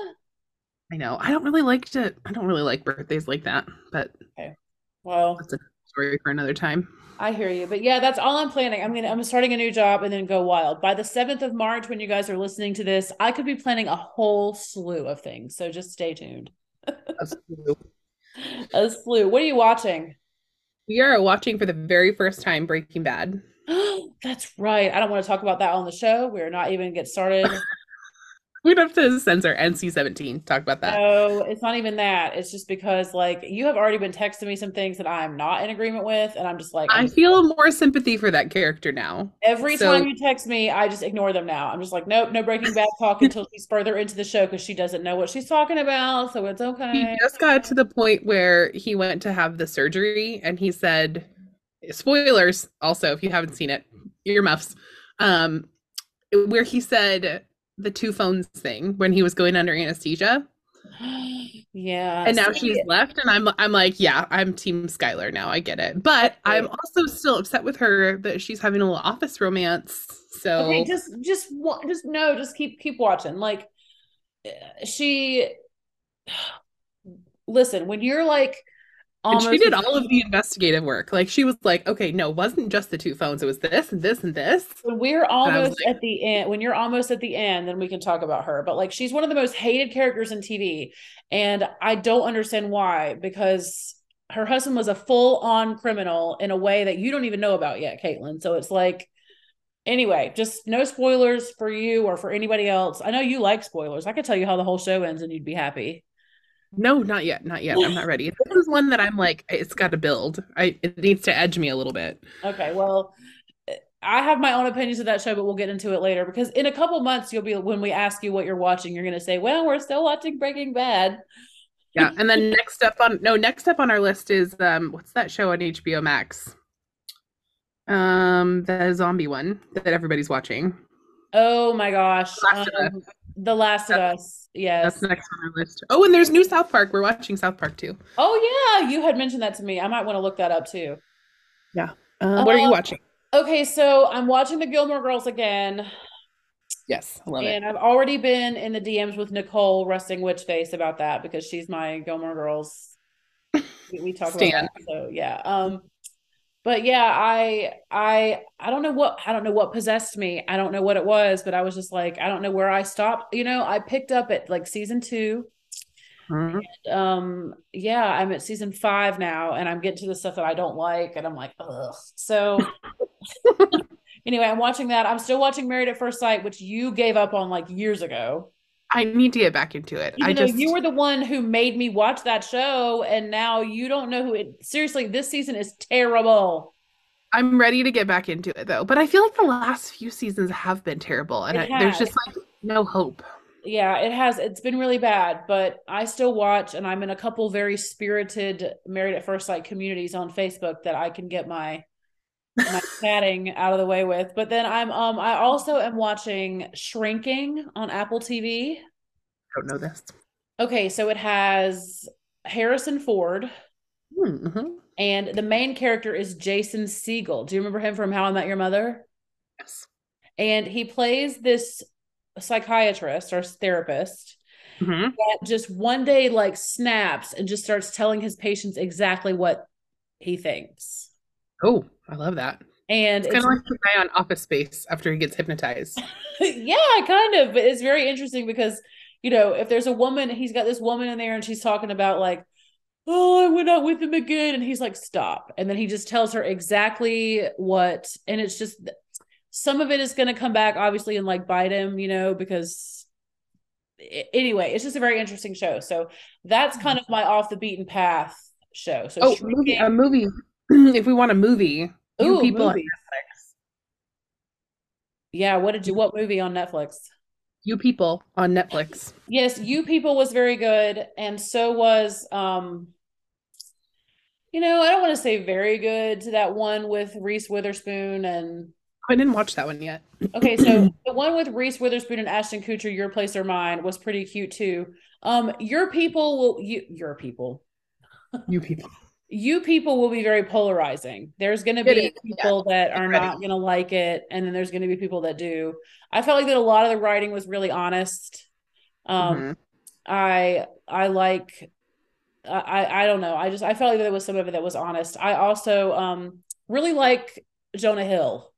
I know. I don't really like to. I don't really like birthdays like that. But okay. Well, that's a story for another time. I hear you, but yeah, that's all I'm planning. I'm gonna I'm starting a new job and then go wild. By the seventh of March, when you guys are listening to this, I could be planning a whole slew of things. So just stay tuned. a slew. What are you watching? We are watching for the very first time Breaking Bad. that's right. I don't want to talk about that on the show. We're not even get started. We'd have to censor NC 17. Talk about that. No, it's not even that. It's just because, like, you have already been texting me some things that I'm not in agreement with. And I'm just like, I'm i feel more sympathy for that character now. Every so, time you text me, I just ignore them now. I'm just like, nope, no Breaking Bad talk until she's further into the show because she doesn't know what she's talking about. So it's okay. He just got to the point where he went to have the surgery and he said, spoilers also, if you haven't seen it, earmuffs. Um, where he said, the two phones thing when he was going under anesthesia. Yeah. And now she's left and I'm I'm like, yeah, I'm team Skylar now. I get it. But right. I'm also still upset with her that she's having a little office romance. So Okay, just just just no, just keep keep watching. Like eh, she listen, when you're like Almost and she did all of the investigative work. Like she was like, okay, no, it wasn't just the two phones. It was this and this and this. When we're almost like, at the end, when you're almost at the end, then we can talk about her. But like she's one of the most hated characters in TV. And I don't understand why, because her husband was a full-on criminal in a way that you don't even know about yet, Caitlin. So it's like anyway, just no spoilers for you or for anybody else. I know you like spoilers. I could tell you how the whole show ends and you'd be happy. No, not yet. Not yet. I'm not ready. This is one that I'm like, it's got to build. I it needs to edge me a little bit. Okay. Well, I have my own opinions of that show, but we'll get into it later because in a couple months you'll be when we ask you what you're watching, you're gonna say, Well, we're still watching Breaking Bad. Yeah. And then next up on no, next up on our list is um what's that show on HBO Max? Um the zombie one that everybody's watching. Oh my gosh. Um, the Last of Us. Yes. That's next on our list. Oh, and there's new South Park. We're watching South Park too. Oh yeah, you had mentioned that to me. I might want to look that up too. Yeah. Uh, what are you um, watching? Okay, so I'm watching the Gilmore Girls again. Yes, I love and it. And I've already been in the DMs with Nicole Rusting Witch Face about that because she's my Gilmore Girls. We, we talk about that. So yeah. Um but yeah i i i don't know what i don't know what possessed me. I don't know what it was but i was just like i don't know where i stopped. You know i picked up at like season 2 mm-hmm. and, um yeah i'm at season five now and i'm getting to the stuff that i don't like and i'm like ugh. So anyway i'm watching that. I'm still watching married at first sight which you gave up on like years ago I need to get back into it. Even I though just you were the one who made me watch that show, and now you don't know who it. Seriously, this season is terrible. I'm ready to get back into it though. But I feel like the last few seasons have been terrible, and I, there's just like no hope. Yeah, it has. It's been really bad, but I still watch, and I'm in a couple very spirited Married at First Sight communities on Facebook that I can get my my chatting out of the way with. But then I'm um I also am watching Shrinking on Apple TV. don't know this. Okay, so it has Harrison Ford, Mm-hmm. and the main character is Jason Segel. Do you remember him from How I Met Your Mother? Yes. And he plays this psychiatrist or therapist hmm that just one day like snaps and just starts telling his patients exactly what he thinks. Oh, I love that. And It's it's, kind of like the guy on Office Space after he gets hypnotized. yeah, kind of, but it's very interesting because you know, if there's a woman, he's got this woman in there and she's talking about like, oh, I went out with him again, and he's like, stop, and then he just tells her exactly what, and it's just some of it is going to come back obviously and like bite him, you know, because anyway, it's just a very interesting show. So that's kind mm-hmm. of my off the beaten path show. So Oh, Shrinking- movie, a movie. if we want a movie, you Ooh, people on movie. Netflix. yeah. What did you? What movie on Netflix? You people on Netflix. Yes, You People was very good, and so was um. You know, I don't want to say very good to that one with Reese Witherspoon and I didn't watch that one yet. okay, so the one with Reese Witherspoon and Ashton Kutcher, Your Place or Mine, was pretty cute too. Um, your people will you your people You people. You people will be very polarizing. There's going to be is, yeah. people that are Ready. not going to like it, and then there's going to be people that do. I felt like that a lot of the writing was really honest. Um, Mhm. I I like I I I don't know. I just I felt like there was some of it that was honest. I also um really like Jonah Hill.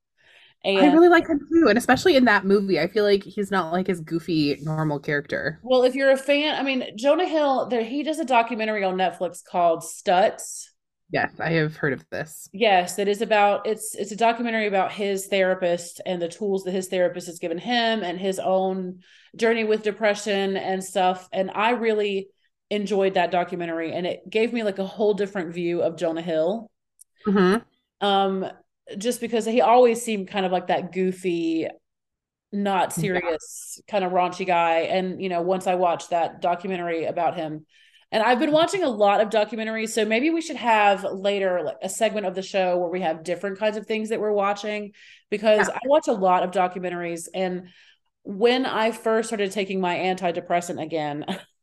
And I really like him too, and especially in that movie, I feel like he's not like his goofy normal character. well, if you're a fan, I mean Jonah Hill, there he does a documentary on Netflix called Stutz. Yes, I have heard of this. Yes, it is about it's it's a documentary about his therapist and the tools that his therapist has given him and his own journey with depression and stuff. And I really enjoyed that documentary and it gave me like a whole different view of Jonah Hill. hmm Um just because he always seemed kind of like that goofy not Yeah. serious kind of raunchy guy and you know once I watched that documentary about him and I've been watching a lot of documentaries so maybe we should have later like a segment of the show where we have different kinds of things that we're watching because Yeah. I watch a lot of documentaries and when I first started taking my antidepressant again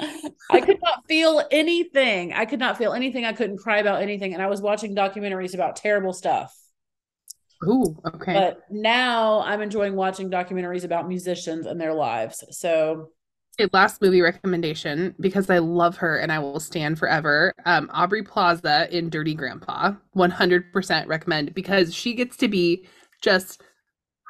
I could not feel anything. I could not feel anything. I couldn't cry about anything. And I was watching documentaries about terrible stuff. Ooh, okay. But now I'm enjoying watching documentaries about musicians and their lives. So, Okay, last movie recommendation because I love her and I will stand forever. Um, Aubrey Plaza in Dirty Grandpa, 100% recommend because she gets to be just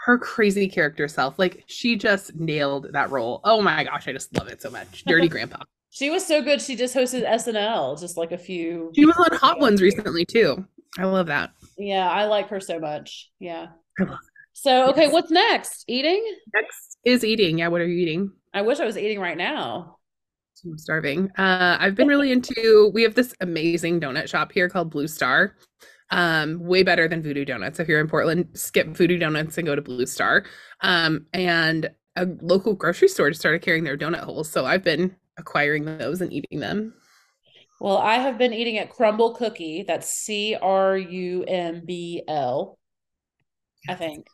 her crazy character self. Like she just nailed that role. Oh my gosh, I just love it so much. Dirty Grandpa. she was so good. She just hosted SNL just like a few. She was on Hot Ones recently too. I love that. Yeah, I like her so much. Yeah. So, okay, Yes. what's next? Eating? Next is eating. Yeah, what are you eating? I wish I was eating right now. I'm starving. Uh, I've been really into, we have this amazing donut shop here called Blue Star. Um, way better than Voodoo Donuts. If you're in Portland, skip Voodoo Donuts and go to Blue Star. Um, and a local grocery store just started carrying their donut holes. So I've been acquiring those and eating them. Well, I have been eating at Crumbl Cookie. That's C R U M B L, I think.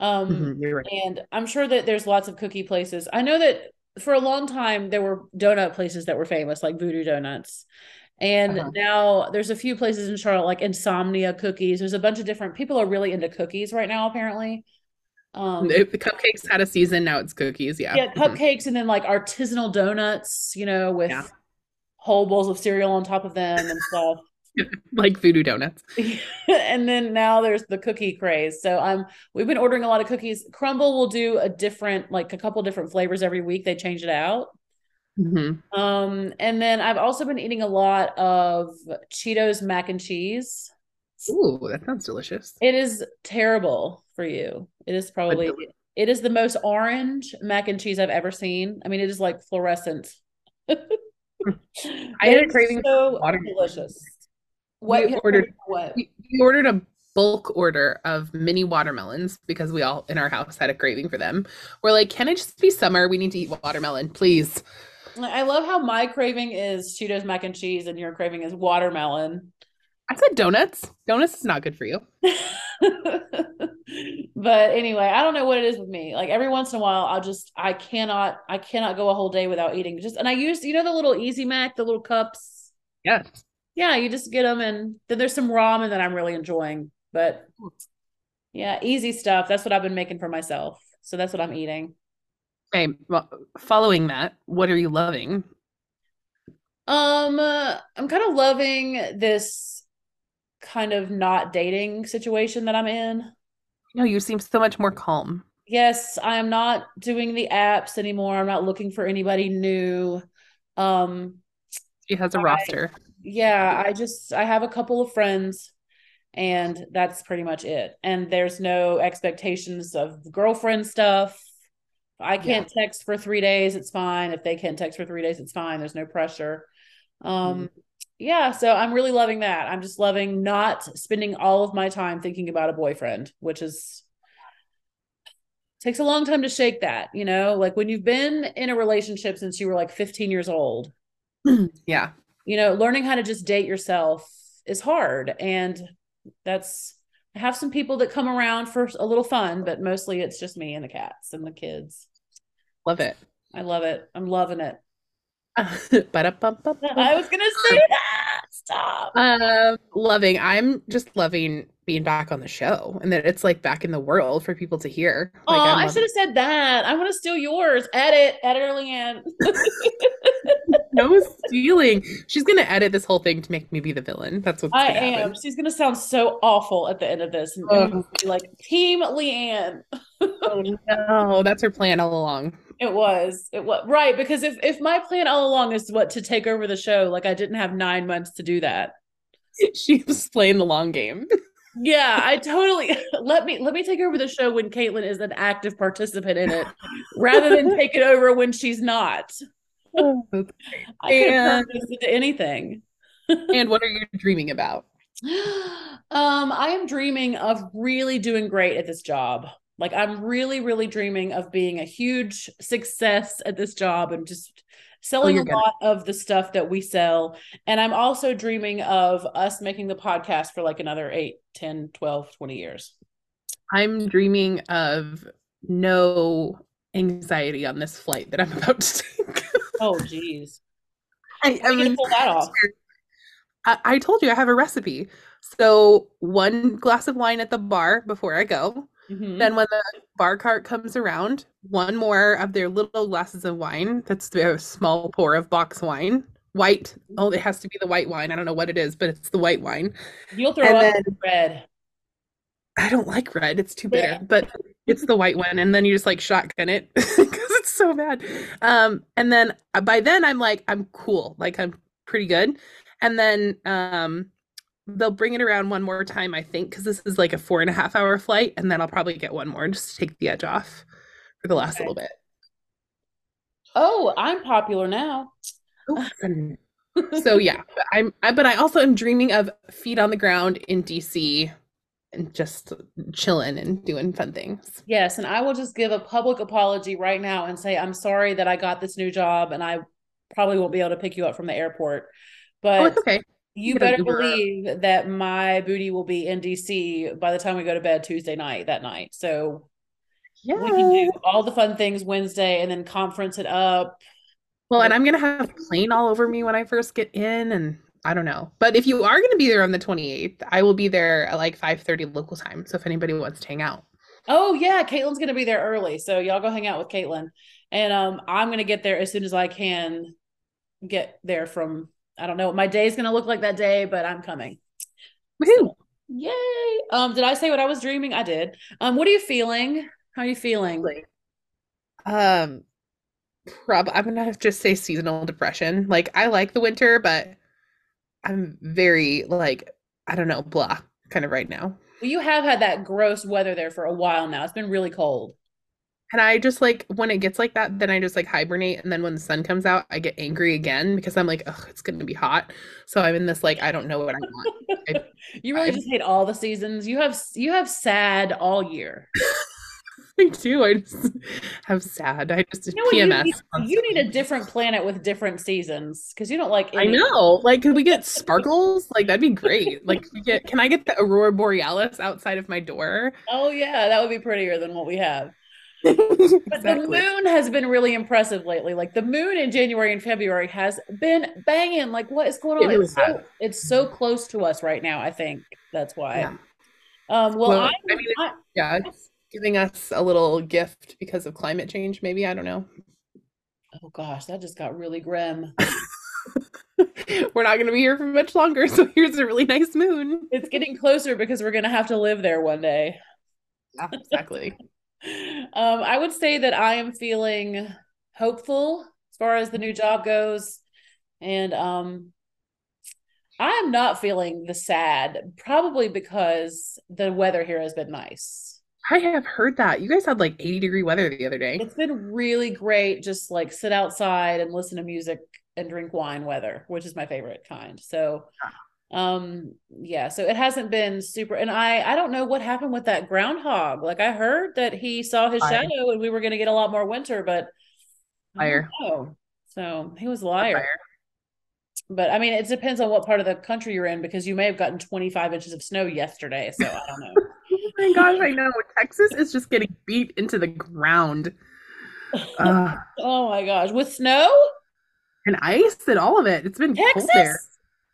Um, Mhm, right. And I'm sure that there's lots of cookie places. I know that for a long time there were donut places that were famous, like Voodoo Donuts. And Uh-huh. now there's a few places in Charlotte, like Insomnia Cookies. There's a bunch of different people are really into cookies right now, apparently. Um, If the cupcakes had a season, now it's cookies. Yeah. yeah, Mhm. cupcakes and then like artisanal donuts, you know, with Yeah. whole bowls of cereal on top of them and stuff. Like Voodoo Donuts. and then now there's the cookie craze. So um we've been ordering a lot of cookies. Crumbl will do a different like a couple different flavors every week. They change it out. Mhm. Um and then I've also been eating a lot of Cheetos mac and cheese. Ooh, that sounds delicious. It is terrible for you. It is probably It is the most orange mac and cheese I've ever seen. I mean, it is like fluorescent. I had a craving so delicious. What ordered what? ordered a bulk order of mini watermelons because we all in our house had a craving for them. We're like, can it just be summer? We need to eat watermelon, please. I love how my craving is Cheetos mac and cheese and your craving is watermelon. I said donuts. Donuts is not good for you. but anyway, I don't know what it is with me. Like every once in a while, I'll just I cannot I cannot go a whole day without eating. Just and I use you know the little Easy Mac, the little cups. Yes. Yeah, you just get them and then there's some ramen that I'm really enjoying. But yeah, easy stuff. That's what I've been making for myself. So that's what I'm eating. Okay. Well, following that, what are you loving? Um, uh, I'm kind of loving this kind of not dating situation that I'm in. No, you seem so much more calm. Yes, I am not doing the apps anymore. I'm not looking for anybody new. Um, She has a I roster. yeah, I just I have a couple of friends and that's pretty much it. And there's no expectations of girlfriend stuff. I can't text for 3 days, it's fine. If they can't text for 3 days, it's fine. There's no pressure. Um yeah, so I'm really loving that. I'm just loving not spending all of my time thinking about a boyfriend, which is takes a long time to shake that, you know? Like when you've been in a relationship since you were like 15 years old, Yeah. you know, learning how to just date yourself is hard. And that's, I have some people that come around for a little fun, but mostly it's just me and the cats and the kids. Love it. I love it. I'm loving it. I was going to say that. Stop. Um, loving. I'm just loving being back on the show and that it's like back in the world for people to hear. Oh, Like I should have said that. I want to steal yours. Edit, editor Leanne. no stealing. She's gonna edit this whole thing to make me be the villain. That's what I am. happen. She's gonna sound so awful at the end of this, and Oh. be like Team Leanne. Oh no, that's her plan all along. It was. It was right because if if my plan all along is what to take over the show, like I didn't have nine months to do that. She was playing the long game. Yeah, I totally let me let me take over the show when Caitlin is an active participant in it, rather than take it over when she's not. I could And- turned this into anything. and what are you dreaming about? Um, I am dreaming of really doing great at this job. Like I'm really, really dreaming of being a huge success at this job and just selling oh, you're a gonna. lot of the stuff that we sell. And I'm also dreaming of us making the podcast for like another 8, 10, 12, 20 years. I'm dreaming of no anxiety on this flight that I'm about to take. Oh, geez. I, I mean, pull that off? I, I told you I have a recipe. So one glass of wine at the bar before I go. Mhm. Then when the bar cart comes around, one more of their little glasses of wine. That's a small pour of box wine. White. Oh, it has to be the white wine. I don't know what it is, but it's the white wine. You'll throw and up then- red. I don't like red. It's too Yeah. bitter, but it's the white one. And then you just like shotgun it because it's so bad. Um, and then uh, by then I'm like, I'm cool. Like I'm pretty good. And then um they'll bring it around one more time, I think, because this is like a four and a half hour flight, and then I'll probably get one more just to take the edge off for the last Okay. little bit. Oh, I'm popular now. Oh, so yeah, I'm I, but I also am dreaming of feet on the ground in DC and just chilling and doing fun things. Yes, and I will just give a public apology right now and say I'm sorry that I got this new job and I probably won't be able to pick you up from the airport. Oh, But it's okay. You better believe that my booty will be in DC by the time we go to bed Tuesday night that night. So Yeah. we can do all the fun things Wednesday and then conference it up. Well, and I'm gonna have plane all over me when I first get in, and I don't know. But if you are gonna be there on the 28th, I will be there at like 5:30 local time. So if anybody wants to hang out. Oh yeah, Caitlin's gonna be there early. So y'all go hang out with Caitlin. And um I'm gonna get there as soon as I can get there from I don't know what my day is gonna look like that day, but I'm coming. Woohoo! Yay. Um, did I say what I was dreaming? I did. Um, what are you feeling? How are you feeling? Um, prob I'm gonna to just say seasonal depression. Like I like the winter, but I'm very like I don't know, blah, kind of right now. Well, you have had that gross weather there for a while now. It's been really cold. And I just like when it gets like that, then I just like hibernate. And then when the sun comes out, I get angry again because I'm like, oh, it's gonna be hot. So I'm in this like, I don't know what I want. I, you really I, just hate all the seasons. You have you have sad all year. I do. I just have sad. I just you know PMS. You need, you need, a different planet with different seasons because you don't like. Any- I know. Like, could we get sparkles? like, that'd be great. Like, we get. Can I get the aurora borealis outside of my door? Oh yeah, that would be prettier than what we have. Exactly. But the moon has been really impressive lately. Like the moon in January and February has been banging. Like, what is going on? It it's, so, it's so close to us right now. I think that's why. Yeah. Um, well, well I, I mean, I, yeah, giving us a little gift because of climate change, maybe. I don't know. Oh gosh, that just got really grim. we're not going to be here for much longer. So here's a really nice moon. It's getting closer because we're going to have to live there one day. Yeah, exactly. Um, I would say that I am feeling hopeful as far as the new job goes. And um, I'm not feeling the sad, probably because the weather here has been nice. I have heard that. You guys had like 80 degree weather the other day. It's been really great. Just like sit outside and listen to music and drink wine weather, which is my favorite kind. So, um, yeah, so it hasn't been super. And I, I don't know what happened with that groundhog. Like I heard that he saw his shadow and we were going to get a lot more winter, but Fire. So he was a liar. But I mean, it depends on what part of the country you're in because you may have gotten 25 inches of snow yesterday. So I don't know. oh my gosh, I know. Texas is just getting beat into the ground. Uh, oh my gosh. With snow? And ice and all of it. It's been Texas? cold there.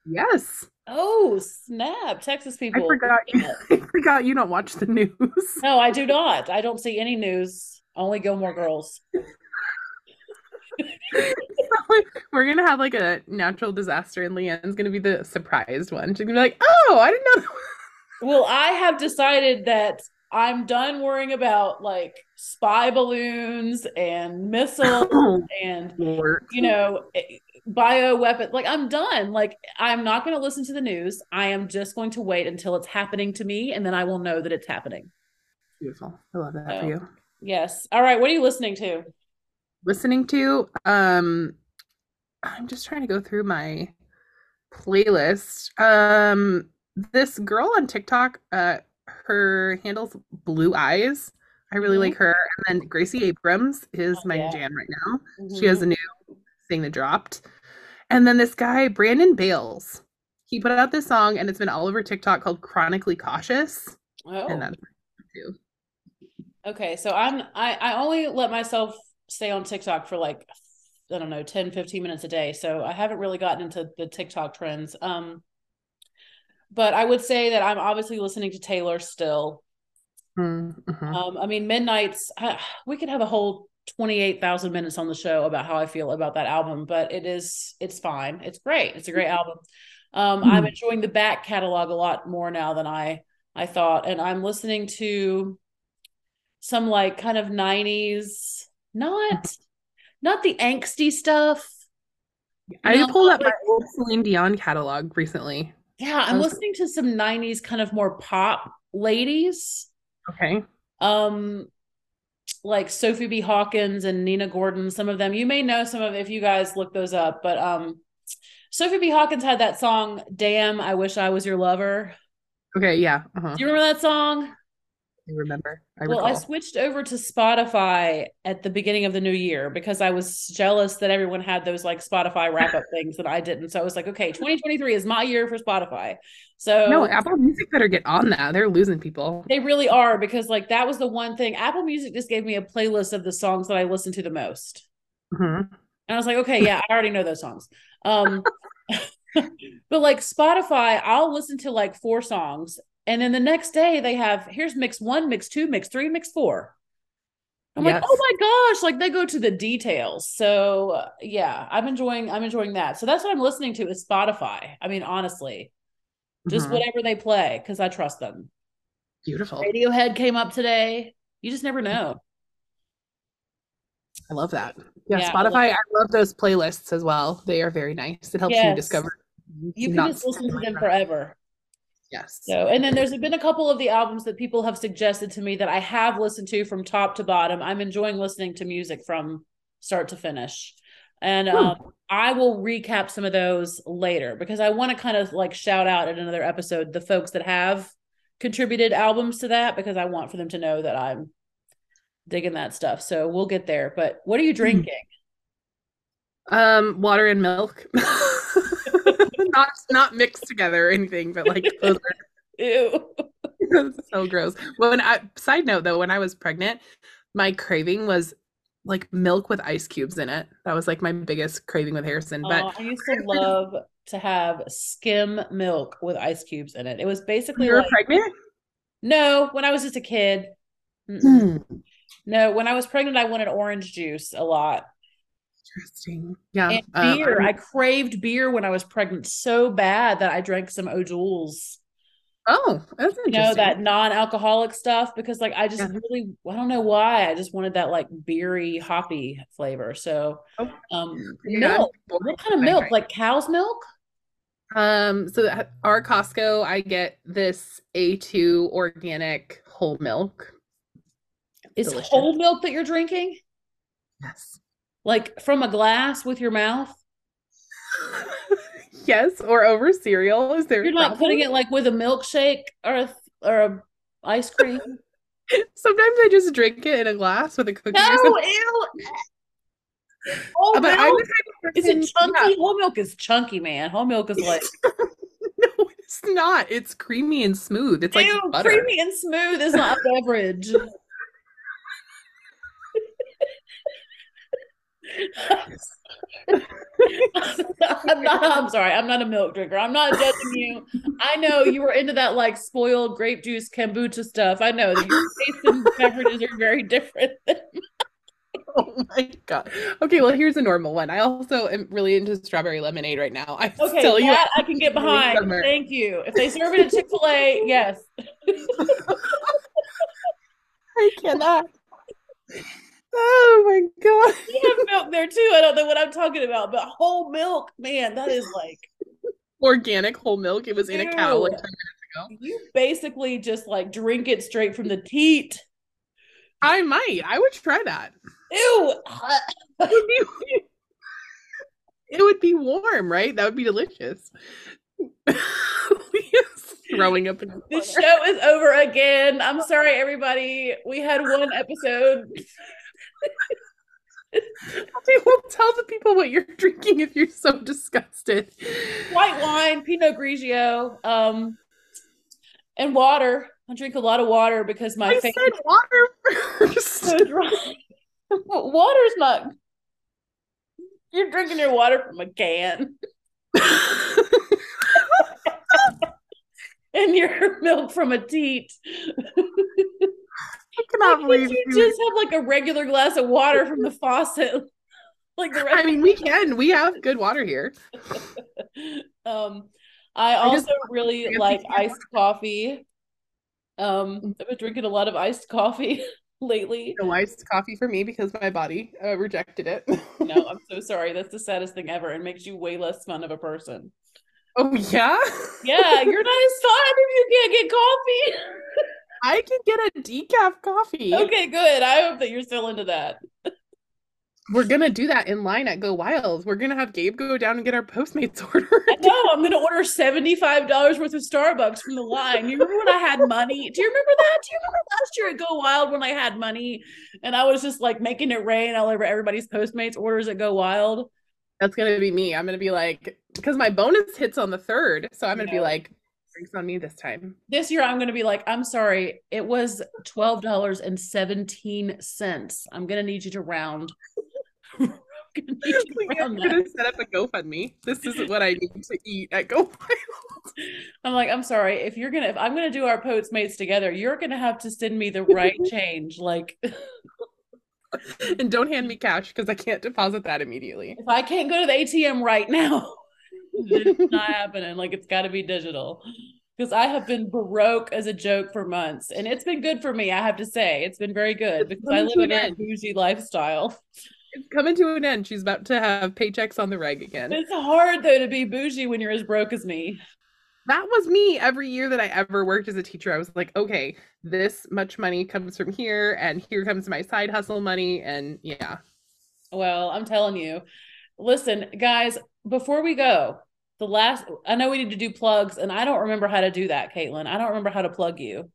Yes. Oh, snap. Texas people. I forgot, I forgot you don't watch the news. No, I do not. I don't see any news. Only Gilmore Girls. We're gonna have like a natural disaster, and Leanne's gonna be the surprised one. She's gonna be like, "Oh, I didn't know." well, I have decided that I'm done worrying about like spy balloons and missiles and Lord. you know eh, bio weapon. Like I'm done. Like I'm not going to listen to the news. I am just going to wait until it's happening to me, and then I will know that it's happening. Beautiful. I love that so, for you. Yes. All right. What are you listening to? listening to. Um, I'm just trying to go through my playlist. Um, this girl on TikTok, uh, her handles Blue Eyes. I really mm-hmm. like her. And then Gracie Abrams is oh, my yeah. jam right now. Mm-hmm. She has a new thing that dropped. And then this guy, Braden Bales, he put out this song and it's been all over TikTok called Chronically Cautious. Oh. And that's too. Okay, so I'm I I only let myself stay on TikTok for like I don't know 10 15 minutes a day. So I haven't really gotten into the TikTok trends. Um but I would say that I'm obviously listening to Taylor still. Mm-hmm. Um I mean Midnights I, we could have a whole 28,000 minutes on the show about how I feel about that album, but it is it's fine. It's great. It's a great album. Um mm-hmm. I'm enjoying the back catalog a lot more now than I I thought and I'm listening to some like kind of 90s not not the angsty stuff. I know, pulled up my old Celine Dion catalog recently. Yeah, I'm listening to some 90s kind of more pop ladies. Okay. Um like Sophie B. Hawkins and Nina Gordon, some of them. You may know some of if you guys look those up, but um Sophie B. Hawkins had that song, Damn, I Wish I Was Your Lover. Okay, yeah. Uh-huh. Do you remember that song? Remember. I well, recall. I switched over to Spotify at the beginning of the new year because I was jealous that everyone had those like Spotify wrap up things that I didn't. So I was like, okay, 2023 is my year for Spotify. So no, Apple Music better get on that. They're losing people. They really are because like that was the one thing. Apple Music just gave me a playlist of the songs that I listen to the most. Mm-hmm. And I was like, okay, yeah, I already know those songs. Um, but like Spotify, I'll listen to like four songs and then the next day they have here's mix one, mix two, mix three, mix four. I'm yes. like, oh my gosh, like they go to the details. So uh, yeah, I'm enjoying I'm enjoying that. So that's what I'm listening to is Spotify. I mean, honestly, just mm-hmm. whatever they play because I trust them. Beautiful. Radiohead came up today. You just never know. I love that. Yeah, yeah Spotify. I love, I love, those playlists as well. They are very nice. It helps yes. you discover. You can just listen to them forever. Yes. So, and then there's been a couple of the albums that people have suggested to me that I have listened to from top to bottom. I'm enjoying listening to music from start to finish. And um, I will recap some of those later because I want to kind of like shout out at another episode the folks that have contributed albums to that because I want for them to know that I'm digging that stuff. So we'll get there. But what are you drinking? Um, water and milk. not not mixed together or anything, but like those are Ew. so gross. When I side note though, when I was pregnant, my craving was like milk with ice cubes in it. That was like my biggest craving with Harrison. But Oh, I used to love to have skim milk with ice cubes in it. It was basically you were like pregnant? no, when I was just a kid. Hmm. No, when I was pregnant, I wanted orange juice a lot. Interesting. Yeah. And um, beer. I'm- I craved beer when I was pregnant so bad that I drank some O'Doul's, oh, that's you know, that non-alcoholic stuff because like I just Yeah. really I don't know why. I just wanted that like beery, hoppy flavor. So Oh. um Yeah, milk. What kind of milk? Like cow's milk? Um, so at our Costco, I get this A2 organic whole milk. Is Delicious. whole milk that you're drinking? Yes. Like from a glass with your mouth? yes, or over cereal. Is there You're not putting it like with a milkshake or a or a ice cream? Sometimes I just drink it in a glass with a cookie No, ew. Whole oh, But milk? the type of Is it chunky? Whole milk is chunky, man. Whole milk is like No, it's not. It's creamy and smooth. It's like butter. creamy and smooth is not a beverage. I'm not. I'm sorry. I'm not a milk drinker. I'm not judging you. I know you were into that like spoiled grape juice kombucha stuff. I know that your taste and beverages are very different. Oh my god. Okay, well here's a normal one. I also am really into strawberry lemonade right now. I Okay, tell you I can get behind. summer. Thank you. If they serve it at Chick Fil A, yes. I cannot. Oh my god. We have milk there too. I don't know what I'm talking about, but whole milk, man, that is like Organic whole milk. It was in a cow like 10 minutes ago. you basically just like drink it straight from the teat. I might. I would try that. Ew. It would be, it would be warm, right? That would be delicious. Leah's throwing up in the The show is over again. I'm sorry, everybody. We had one episode. Okay, well, tell the people what you're drinking if you're so disgusted. White wine, Pinot Grigio, um, and water. I drink a lot of water because my I face said water is first. so dry. Water's not. You're drinking your water from a can, and your milk from a teat. I cannot Why believe you you. just have like a regular glass of water from the faucet, like the rest. I mean, we can. We have good water here. um, I I also really like iced coffee. Um, I've been drinking a lot of iced coffee lately. No iced coffee for me because my body uh, rejected it. No, I'm so sorry. That's the saddest thing ever. It makes you way less fun of a person. oh yeah. Yeah, you're not as fun if you can't get coffee. I can get a decaf coffee. okay, good. I hope that you're still into that. We're gonna do that in line at Go Wild. We're gonna have Gabe go down and get our Postmates order. no. I'm gonna order seventy-five dollars worth of Starbucks from the line. You remember when I had money? Do you remember that? Do you remember last year at Go Wild when I had money and I was just like making it rain all over everybody's Postmates orders at Go Wild? That's gonna be me. I'm gonna be like, because my bonus hits on the third, so I'm gonna be like, drinks on me this time. This year I'm gonna be like, I'm sorry, it was twelve dollars and seventeen cents. I'm gonna need you to round. I'm you to I'm round that. gonna set up a GoFundMe. This is what I need to eat at Go I'm like, I'm sorry, if you're gonna if I'm gonna do our Postmates together, you're gonna have to send me the right change. Like and don't hand me cash because I can't deposit that immediately. if I can't go to the ATM right now, it's not happening. Like it's got to be digital. Because I have been broke as a joke for months, and it's been good for me. I have to say, it's been very good because I live a very end. bougie lifestyle. It's coming to an end. She's about to have paychecks on the reg again. It's hard though to be bougie when you're as broke as me. that was me every year that I ever worked as a teacher. I was like, okay, this much money comes from here, and here comes my side hustle money. And yeah. Well, I'm telling you. Listen, guys, before we go, the last, I know we need to do plugs, and I don't remember how to do that, Caitlin. I don't remember how to plug you.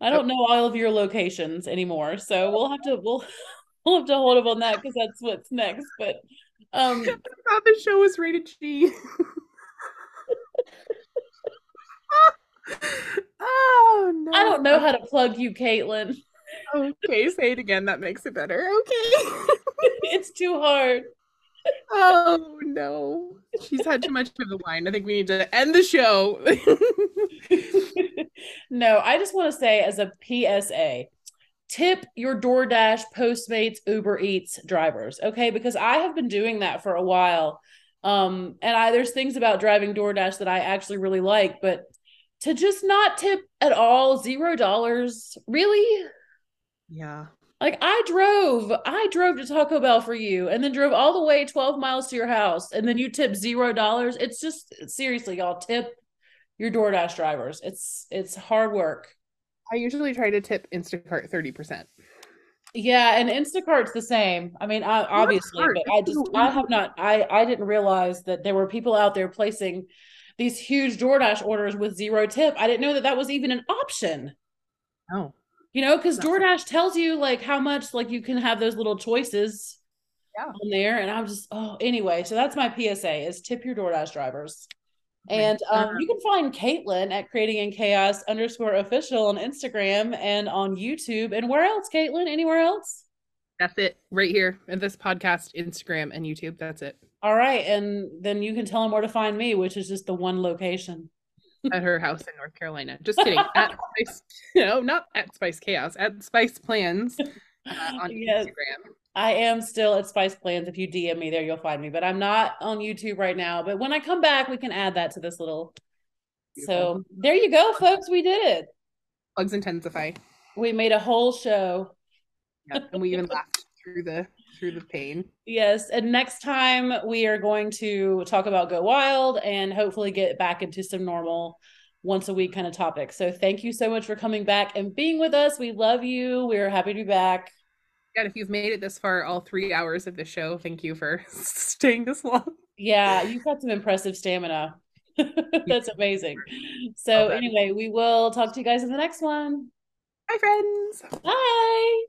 I don't know all of your locations anymore, so we'll have to we'll we'll have to hold up on that because that's what's next. But um, the show was rated G. oh no! I don't know how to plug you, Caitlin. Okay, say it again. That makes it better. Okay. it's too hard. Oh no. She's had too much of the wine. I think we need to end the show. no, I just want to say as a PSA, tip your DoorDash, Postmates, Uber Eats drivers, okay? Because I have been doing that for a while. Um, and I there's things about driving DoorDash that I actually really like, but to just not tip at all, zero dollars, really? Yeah. Like I drove, I drove to Taco Bell for you and then drove all the way 12 miles to your house and then you tip zero dollars. It's just seriously, y'all tip your DoorDash drivers. It's it's hard work. I usually try to tip Instacart 30%. Yeah, and Instacart's the same. I mean, I, obviously, but I just I have not I I didn't realize that there were people out there placing these huge DoorDash orders with zero tip. I didn't know that that was even an option. Oh. You know, because DoorDash tells you like how much like you can have those little choices yeah. on there. And I'm just oh anyway, so that's my PSA is tip your DoorDash drivers. And um, you can find Caitlin at creating in chaos underscore official on Instagram and on YouTube. And where else, Caitlin? Anywhere else? That's it right here in this podcast, Instagram and YouTube. That's it. All right. And then you can tell them where to find me, which is just the one location at her house in North Carolina. Just kidding. at Spice, know, not at Spice Chaos, at Spice Plans uh, on yes. Instagram. I am still at Spice Plans. If you DM me there, you'll find me. But I'm not on YouTube right now. But when I come back, we can add that to this little. Beautiful. So there you go, folks. We did it. Plugs intensify. We made a whole show. Yeah, and we even laughed through the through the pain. Yes. And next time we are going to talk about Go Wild and hopefully get back into some normal once a week kind of topics. So thank you so much for coming back and being with us. We love you. We're happy to be back. Yeah, if you've made it this far, all three hours of the show, thank you for staying this long. Yeah, you've got some impressive stamina. That's amazing. So, anyway, we will talk to you guys in the next one. Bye, friends. Bye.